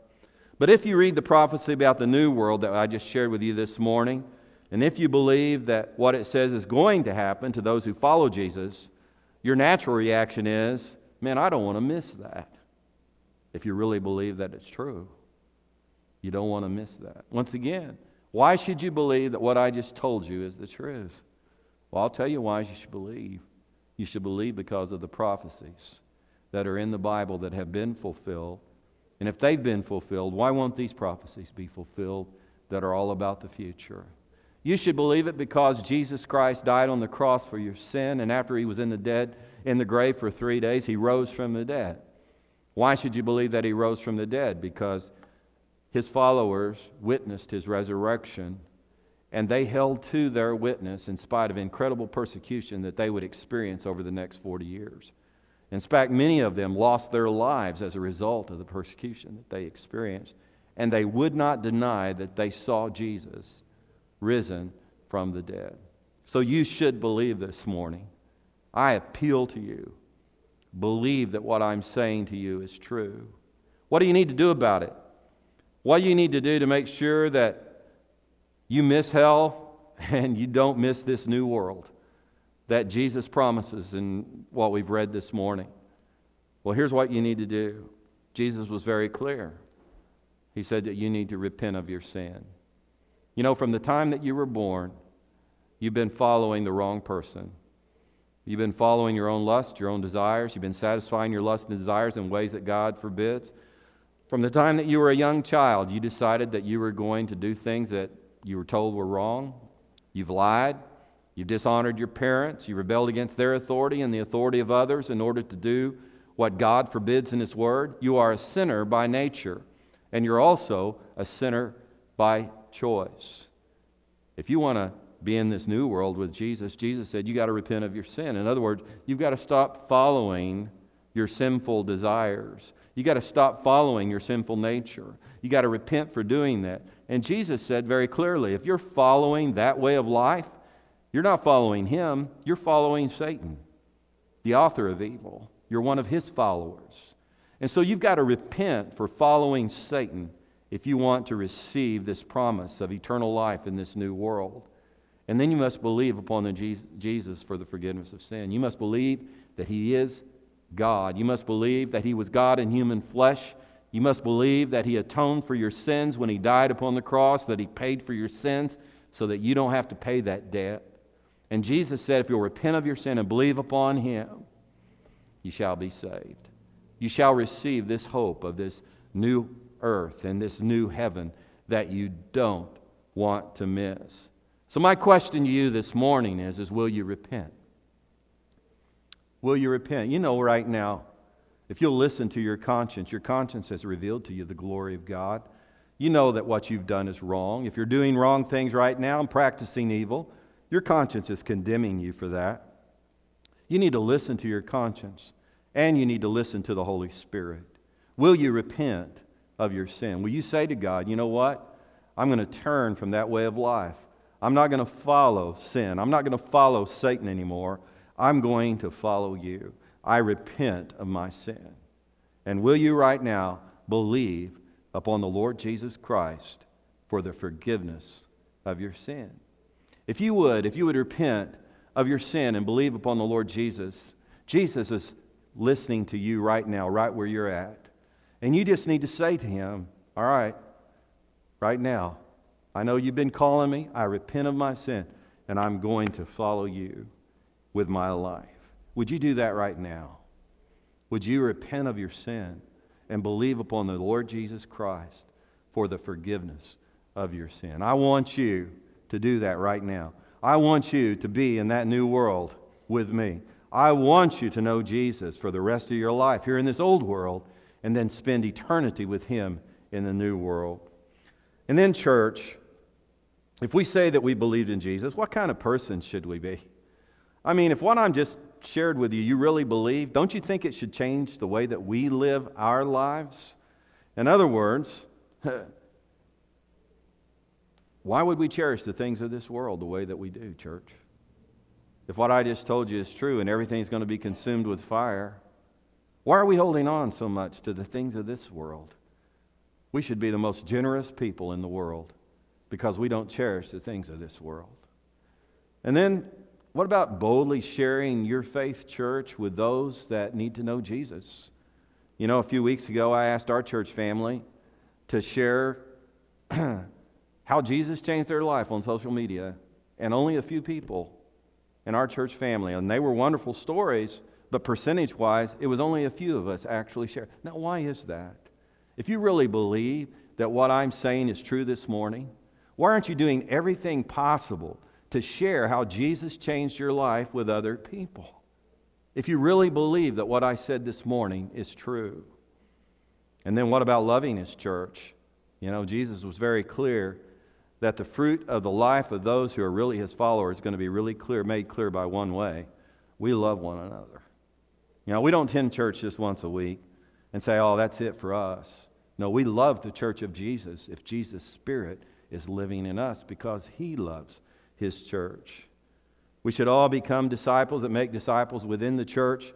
But if you read the prophecy about the new world that I just shared with you this morning, and if you believe that what it says is going to happen to those who follow Jesus, your natural reaction is, man, I don't want to miss that. If you really believe that it's true, you don't want to miss that. Once again, why should you believe that what I just told you is the truth? Well, I'll tell you why you should believe. You should believe because of the prophecies that are in the Bible that have been fulfilled. And if they've been fulfilled, why won't these prophecies be fulfilled that are all about the future? You should believe it because Jesus Christ died on the cross for your sin, and after he was in the dead in the grave for 3 days, he rose from the dead. Why should you believe that he rose from the dead? Because his followers witnessed his resurrection and they held to their witness in spite of incredible persecution that they would experience over the next 40 years. In fact, many of them lost their lives as a result of the persecution that they experienced, and they would not deny that they saw Jesus risen from the dead. So you should believe this morning. I appeal to you. Believe that what I'm saying to you is true. What do you need to do about it? What do you need to do to make sure that you miss hell and you don't miss this new world that Jesus promises in what we've read this morning. Well, here's what you need to do. Jesus was very clear. He said that you need to repent of your sin. You know, from the time that you were born, you've been following the wrong person. You've been following your own lust, your own desires. You've been satisfying your lust and desires in ways that God forbids. From the time that you were a young child, you decided that you were going to do things that you were told were wrong. You've lied. You've dishonored your parents. You rebelled against their authority and the authority of others in order to do what God forbids in His Word. You are a sinner by nature, and you're also a sinner by choice. If you want to be in this new world with Jesus, Jesus said you got to repent of your sin. In other words, you've got to stop following your sinful desires. You got to stop following your sinful nature. You got to repent for doing that. And Jesus said very clearly if you're following that way of life, you're not following him, you're following Satan, the author of evil. You're one of his followers. And so you've got to repent for following Satan if you want to receive this promise of eternal life in this new world. And then you must believe upon the Jesus for the forgiveness of sin. You must believe that he is God. You must believe that he was God in human flesh you must believe that He atoned for your sins when He died upon the cross, that He paid for your sins so that you don't have to pay that debt. And Jesus said, if you'll repent of your sin and believe upon him, you shall be saved. You shall receive this hope of this new earth and this new heaven that you don't want to miss. So my question to you this morning is, is will you repent? Will you repent? You know right now, if you'll listen to your conscience, your conscience has revealed to you the glory of God. You know that what you've done is wrong. If you're doing wrong things right now and practicing evil, your conscience is condemning you for that. You need to listen to your conscience and you need to listen to the Holy Spirit. Will you repent of your sin? Will you say to God, you know what? I'm going to turn from that way of life. I'm not going to follow sin. I'm not going to follow Satan anymore. I'm going to follow you. I repent of my sin. And will you right now believe upon the Lord Jesus Christ for the forgiveness of your sin? If you would, if you would repent of your sin and believe upon the Lord Jesus, Jesus is listening to you right now, right where you're at. And you just need to say to him, All right, right now, I know you've been calling me. I repent of my sin, and I'm going to follow you with my life. Would you do that right now? Would you repent of your sin and believe upon the Lord Jesus Christ for the forgiveness of your sin? I want you to do that right now. I want you to be in that new world with me. I want you to know Jesus for the rest of your life here in this old world and then spend eternity with Him in the new world. And then, church, if we say that we believed in Jesus, what kind of person should we be? I mean, if what I'm just shared with you, you really believe, don't you think it should change the way that we live our lives? In other words, why would we cherish the things of this world the way that we do, church? If what I just told you is true and everything's going to be consumed with fire, why are we holding on so much to the things of this world? We should be the most generous people in the world because we don't cherish the things of this world. And then, what about boldly sharing your faith, church, with those that need to know Jesus? You know, a few weeks ago, I asked our church family to share how Jesus changed their life on social media, and only a few people in our church family, and they were wonderful stories, but percentage wise, it was only a few of us actually shared. Now, why is that? If you really believe that what I'm saying is true this morning, why aren't you doing everything possible to share how Jesus changed your life with other people? If you really believe that what I said this morning is true. And then what about loving his church? You know, Jesus was very clear that the fruit of the life of those who are really his followers is going to be really clear, made clear by one way. We love one another. You know, we don't attend church just once a week and say, oh, that's it for us. No, we love the church of Jesus if Jesus' Spirit is living in us because he loves his church. We should all become disciples that make disciples within the church,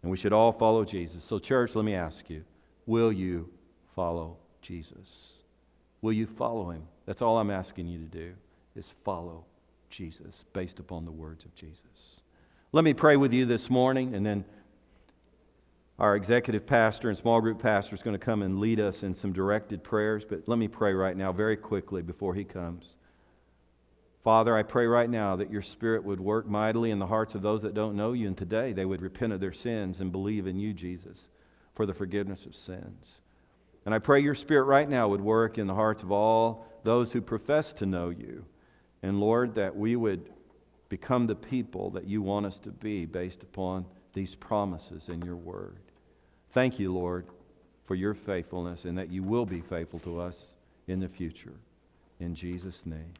and we should all follow Jesus. So, church, let me ask you will you follow Jesus? Will you follow him? That's all I'm asking you to do is follow Jesus based upon the words of Jesus. Let me pray with you this morning, and then our executive pastor and small group pastor is going to come and lead us in some directed prayers. But let me pray right now, very quickly, before he comes. Father, I pray right now that your spirit would work mightily in the hearts of those that don't know you, and today they would repent of their sins and believe in you, Jesus, for the forgiveness of sins. And I pray your spirit right now would work in the hearts of all those who profess to know you. And Lord, that we would become the people that you want us to be based upon these promises in your word. Thank you, Lord, for your faithfulness and that you will be faithful to us in the future. In Jesus' name,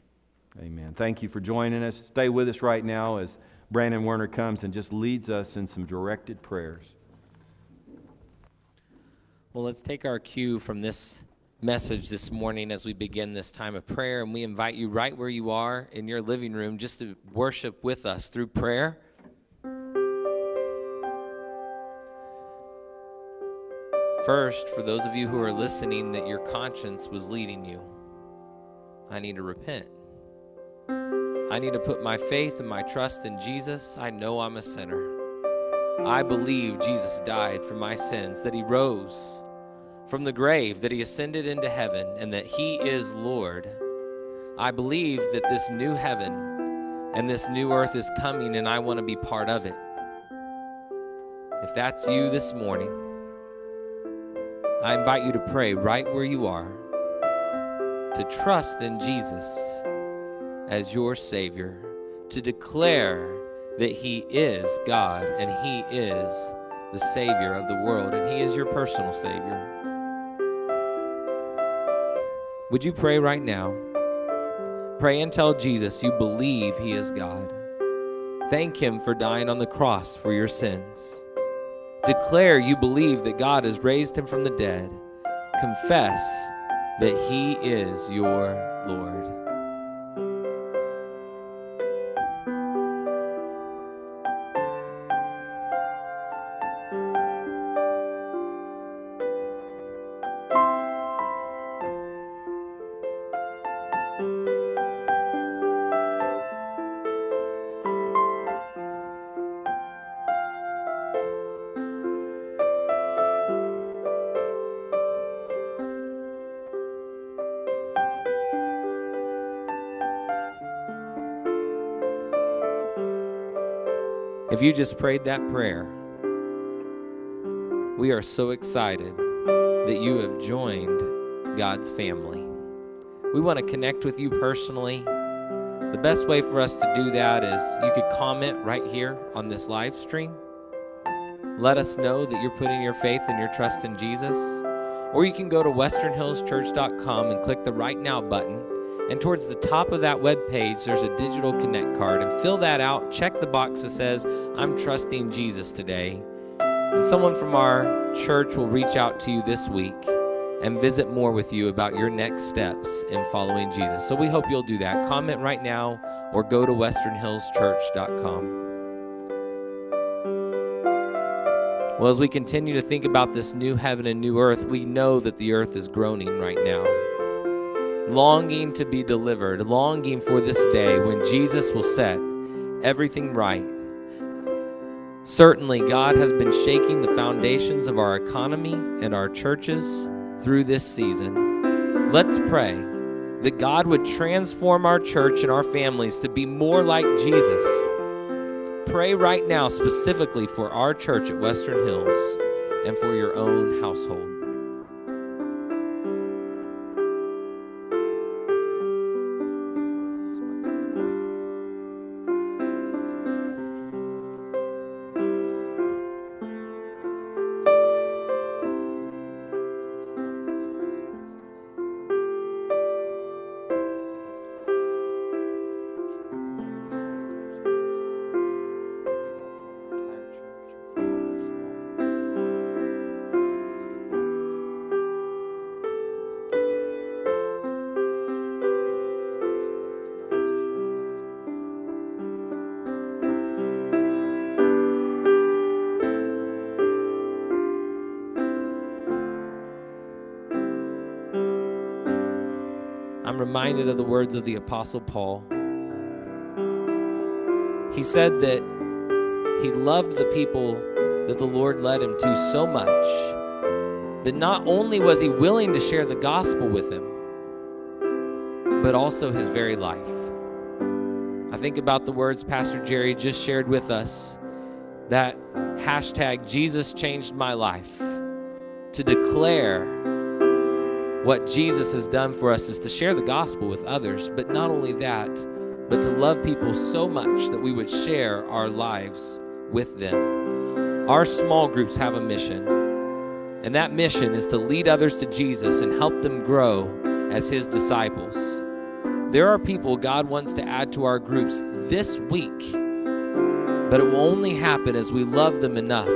amen. Thank you for joining us. Stay with us right now as Brandon Werner comes and just leads us in some directed prayers. Well, let's take our cue from this message this morning as we begin this time of prayer. And we invite you right where you are in your living room just to worship with us through prayer. First, for those of you who are listening, that your conscience was leading you, I need to repent. I need to put my faith and my trust in Jesus. I know I'm a sinner. I believe Jesus died for my sins, that he rose from the grave, that he ascended into heaven, and that he is Lord. I believe that this new heaven and this new earth is coming, and I want to be part of it. If that's you this morning, I invite you to pray right where you are, to trust in Jesus as your Savior, to declare that He is God and He is the Savior of the world and He is your personal Savior. Would you pray right now? Pray and tell Jesus you believe He is God. Thank Him for dying on the cross for your sins. Declare you believe that God has raised Him from the dead. Confess that He is your Lord. You just prayed that prayer, we are so excited that you have joined God's family. We want to connect with you personally. The best way for us to do that is you could comment right here on this live stream. Let us know that you're putting your faith and your trust in Jesus. Or you can go to westernhillschurch.com and click the Right Now button and towards the top of that web page, there's a digital connect card. And fill that out. Check the box that says, I'm trusting Jesus today. And someone from our church will reach out to you this week and visit more with you about your next steps in following Jesus. So we hope you'll do that. Comment right now or go to westernhillschurch.com. Well, as we continue to think about this new heaven and new earth, we know that the earth is groaning right now longing to be delivered, longing for this day when Jesus will set everything right. Certainly, God has been shaking the foundations of our economy and our churches through this season. Let's pray that God would transform our church and our families to be more like Jesus. Pray right now specifically for our church at Western Hills and for your own household. Reminded of the words of the Apostle Paul. He said that he loved the people that the Lord led him to so much that not only was he willing to share the gospel with them, but also his very life. I think about the words Pastor Jerry just shared with us that hashtag Jesus changed my life to declare what Jesus has done for us is to share the gospel with others, but not only that, but to love people so much that we would share our lives with them. Our small groups have a mission, and that mission is to lead others to Jesus and help them grow as his disciples. There are people God wants to add to our groups this week, but it will only happen as we love them enough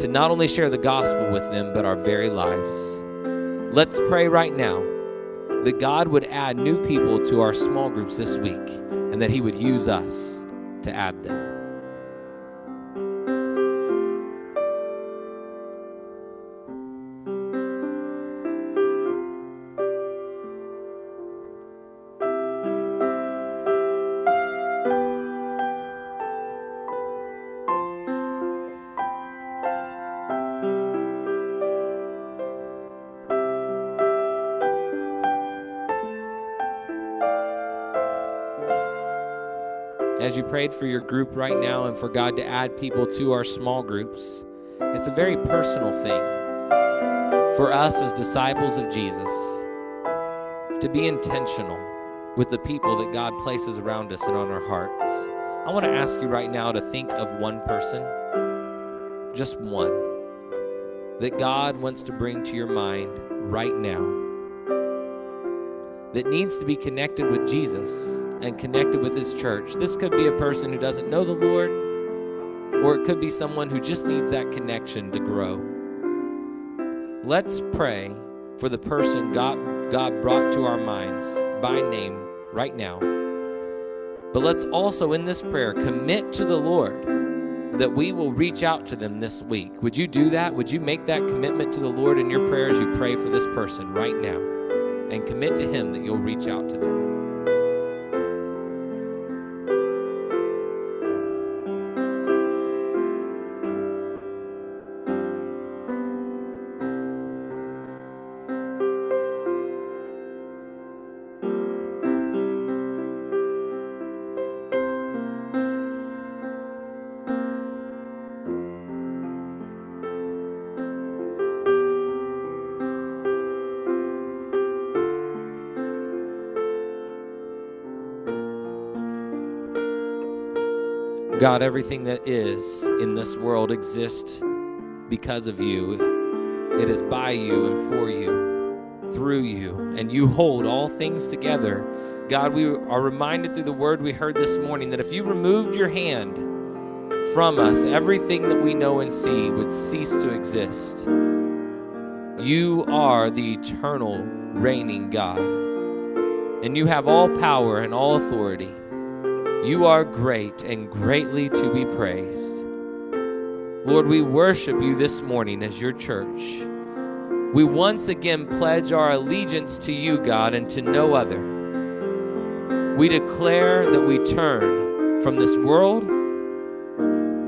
to not only share the gospel with them, but our very lives. Let's pray right now that God would add new people to our small groups this week and that He would use us to add them. Prayed for your group right now and for God to add people to our small groups, it's a very personal thing for us as disciples of Jesus to be intentional with the people that God places around us and on our hearts. I want to ask you right now to think of one person, just one, that God wants to bring to your mind right now that needs to be connected with Jesus and connected with His church. This could be a person who doesn't know the Lord, or it could be someone who just needs that connection to grow. Let's pray for the person God, God brought to our minds by name right now. But let's also, in this prayer, commit to the Lord that we will reach out to them this week. Would you do that? Would you make that commitment to the Lord in your prayers? You pray for this person right now and commit to Him that you'll reach out to them. God, everything that is in this world exists because of you. It is by you and for you, through you, and you hold all things together. God, we are reminded through the word we heard this morning that if you removed your hand from us, everything that we know and see would cease to exist. You are the eternal reigning God, and you have all power and all authority. You are great and greatly to be praised. Lord, we worship you this morning as your church. We once again pledge our allegiance to you, God, and to no other. We declare that we turn from this world,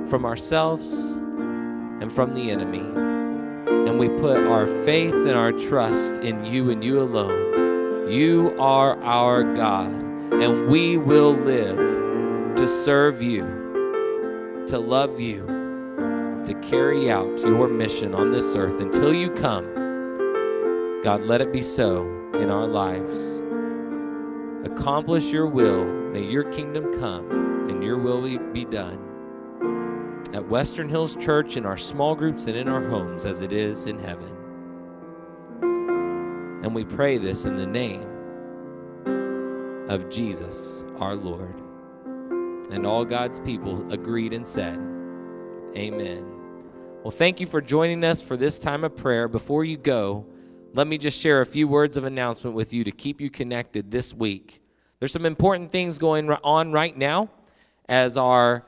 from ourselves, and from the enemy. And we put our faith and our trust in you and you alone. You are our God, and we will live to serve you, to love you, to carry out your mission on this earth until you come. God, let it be so in our lives. Accomplish your will. May your kingdom come and your will be done at Western Hills Church in our small groups and in our homes as it is in heaven. And we pray this in the name of Jesus our Lord. And all God's people agreed and said, Amen. Well, thank you for joining us for this time of prayer. Before you go, let me just share a few words of announcement with you to keep you connected this week. There's some important things going on right now as our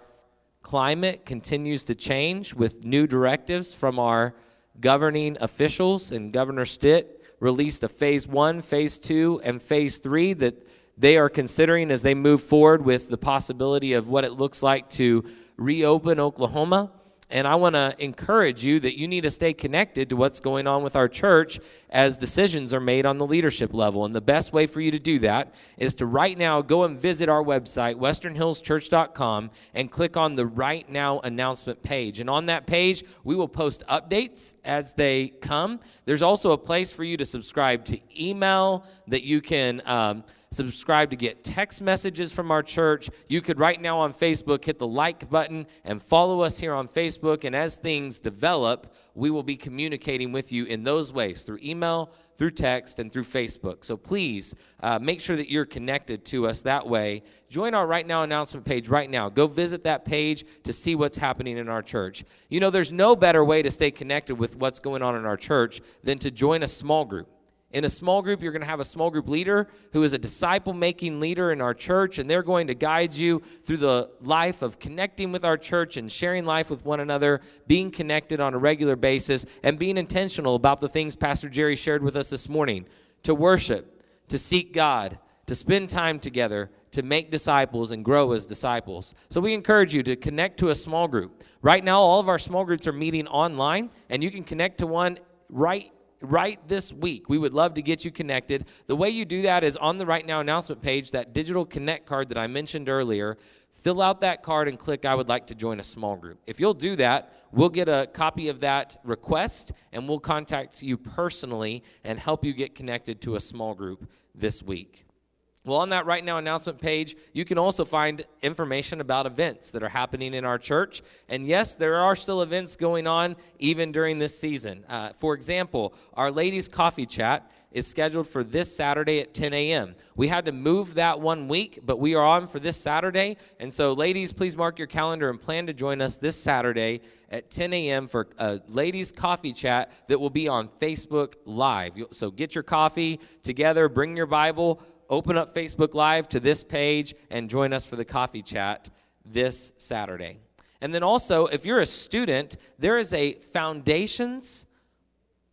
climate continues to change with new directives from our governing officials, and Governor Stitt released a phase one, phase two, and phase three that they are considering as they move forward with the possibility of what it looks like to reopen Oklahoma. And I want to encourage you that you need to stay connected to what's going on with our church as decisions are made on the leadership level. And the best way for you to do that is to right now go and visit our website, westernhillschurch.com, and click on the Right Now announcement page. And on that page, we will post updates as they come. There's also a place for you to subscribe to email that you can. Um, subscribe to get text messages from our church. You could right now on Facebook hit the like button and follow us here on Facebook. And as things develop, we will be communicating with you in those ways through email, through text, and through Facebook. So please uh, make sure that you're connected to us that way. Join our Right Now announcement page right now. Go visit that page to see what's happening in our church. You know, there's no better way to stay connected with what's going on in our church than to join a small group. In a small group, you're going to have a small group leader who is a disciple making leader in our church, and they're going to guide you through the life of connecting with our church and sharing life with one another, being connected on a regular basis, and being intentional about the things Pastor Jerry shared with us this morning to worship, to seek God, to spend time together, to make disciples and grow as disciples. So we encourage you to connect to a small group. Right now, all of our small groups are meeting online, and you can connect to one right right this week. We would love to get you connected. The way you do that is on the Right Now announcement page, that digital connect card that I mentioned earlier. fill out that card and click I would like to join a small group. If you'll do that, we'll get a copy of that request and we'll contact you personally and help you get connected to a small group this week. Well, on that right now announcement page, you can also find information about events that are happening in our church. And yes, there are still events going on even during this season. Uh, for example, our ladies' coffee chat is scheduled for this Saturday at 10 a.m. We had to move that one week, but we are on for this Saturday. And so, ladies, please mark your calendar and plan to join us this Saturday at 10 a.m. for a ladies' coffee chat that will be on Facebook Live. So, get your coffee together, bring your Bible open up Facebook Live to this page and join us for the coffee chat this Saturday. And then also, if you're a student, there is a Foundations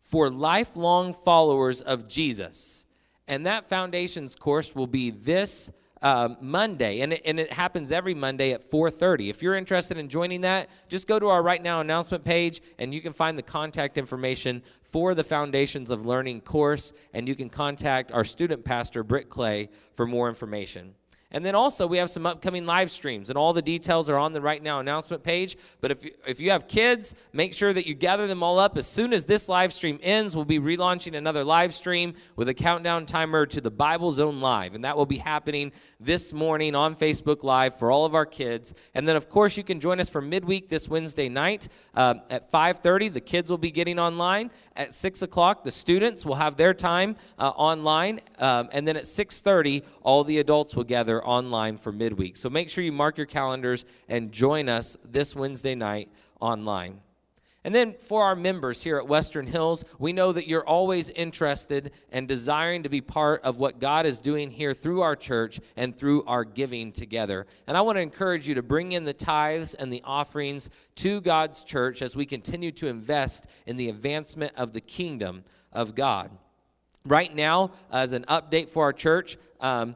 for Lifelong Followers of Jesus. And that Foundations course will be this uh, Monday, and it, and it happens every Monday at 4:30. If you're interested in joining that, just go to our right now announcement page, and you can find the contact information for the Foundations of Learning course, and you can contact our student pastor Britt Clay for more information. And then also, we have some upcoming live streams, and all the details are on the Right Now announcement page. But if you, if you have kids, make sure that you gather them all up. As soon as this live stream ends, we'll be relaunching another live stream with a countdown timer to the Bible Zone Live. And that will be happening this morning on Facebook Live for all of our kids. And then, of course, you can join us for midweek this Wednesday night uh, at 5.30. The kids will be getting online. At 6 o'clock, the students will have their time uh, online. Um, and then at 6.30, all the adults will gather online for midweek. So make sure you mark your calendars and join us this Wednesday night online. And then for our members here at Western Hills, we know that you're always interested and desiring to be part of what God is doing here through our church and through our giving together. And I want to encourage you to bring in the tithes and the offerings to God's church as we continue to invest in the advancement of the kingdom of God. Right now, as an update for our church, um,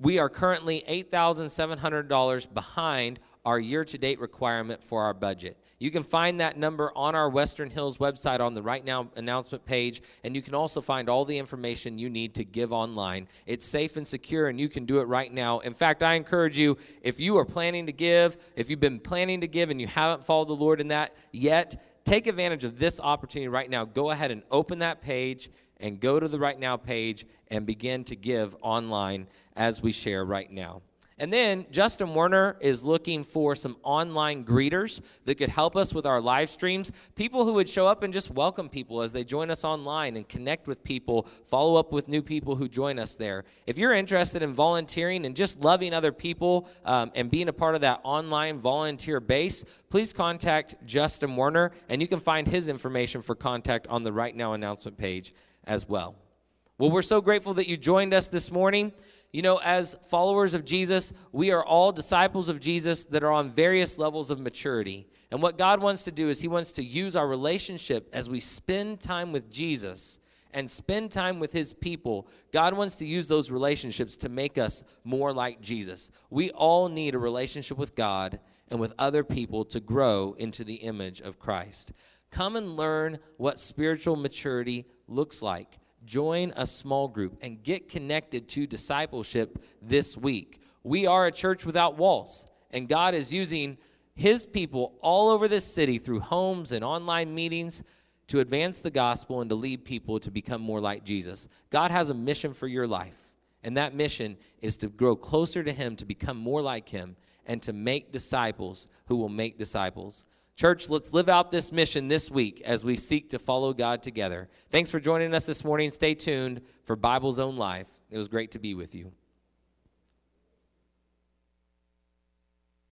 we are currently $8,700 behind our year to date requirement for our budget. You can find that number on our Western Hills website on the Right Now announcement page, and you can also find all the information you need to give online. It's safe and secure, and you can do it right now. In fact, I encourage you if you are planning to give, if you've been planning to give and you haven't followed the Lord in that yet, take advantage of this opportunity right now. Go ahead and open that page and go to the Right Now page and begin to give online as we share right now. And then Justin Werner is looking for some online greeters that could help us with our live streams. People who would show up and just welcome people as they join us online and connect with people, follow up with new people who join us there. If you're interested in volunteering and just loving other people um, and being a part of that online volunteer base, please contact Justin Werner, and you can find his information for contact on the Right Now announcement page as well. Well, we're so grateful that you joined us this morning. You know, as followers of Jesus, we are all disciples of Jesus that are on various levels of maturity. And what God wants to do is He wants to use our relationship as we spend time with Jesus and spend time with His people. God wants to use those relationships to make us more like Jesus. We all need a relationship with God and with other people to grow into the image of Christ. Come and learn what spiritual maturity looks like join a small group and get connected to discipleship this week. We are a church without walls, and God is using His people all over this city through homes and online meetings to advance the gospel and to lead people to become more like Jesus. God has a mission for your life, and that mission is to grow closer to Him, to become more like Him, and to make disciples who will make disciples. Church, let's live out this mission this week as we seek to follow God together. Thanks for joining us this morning. Stay tuned for Bible Zone Live. It was great to be with you.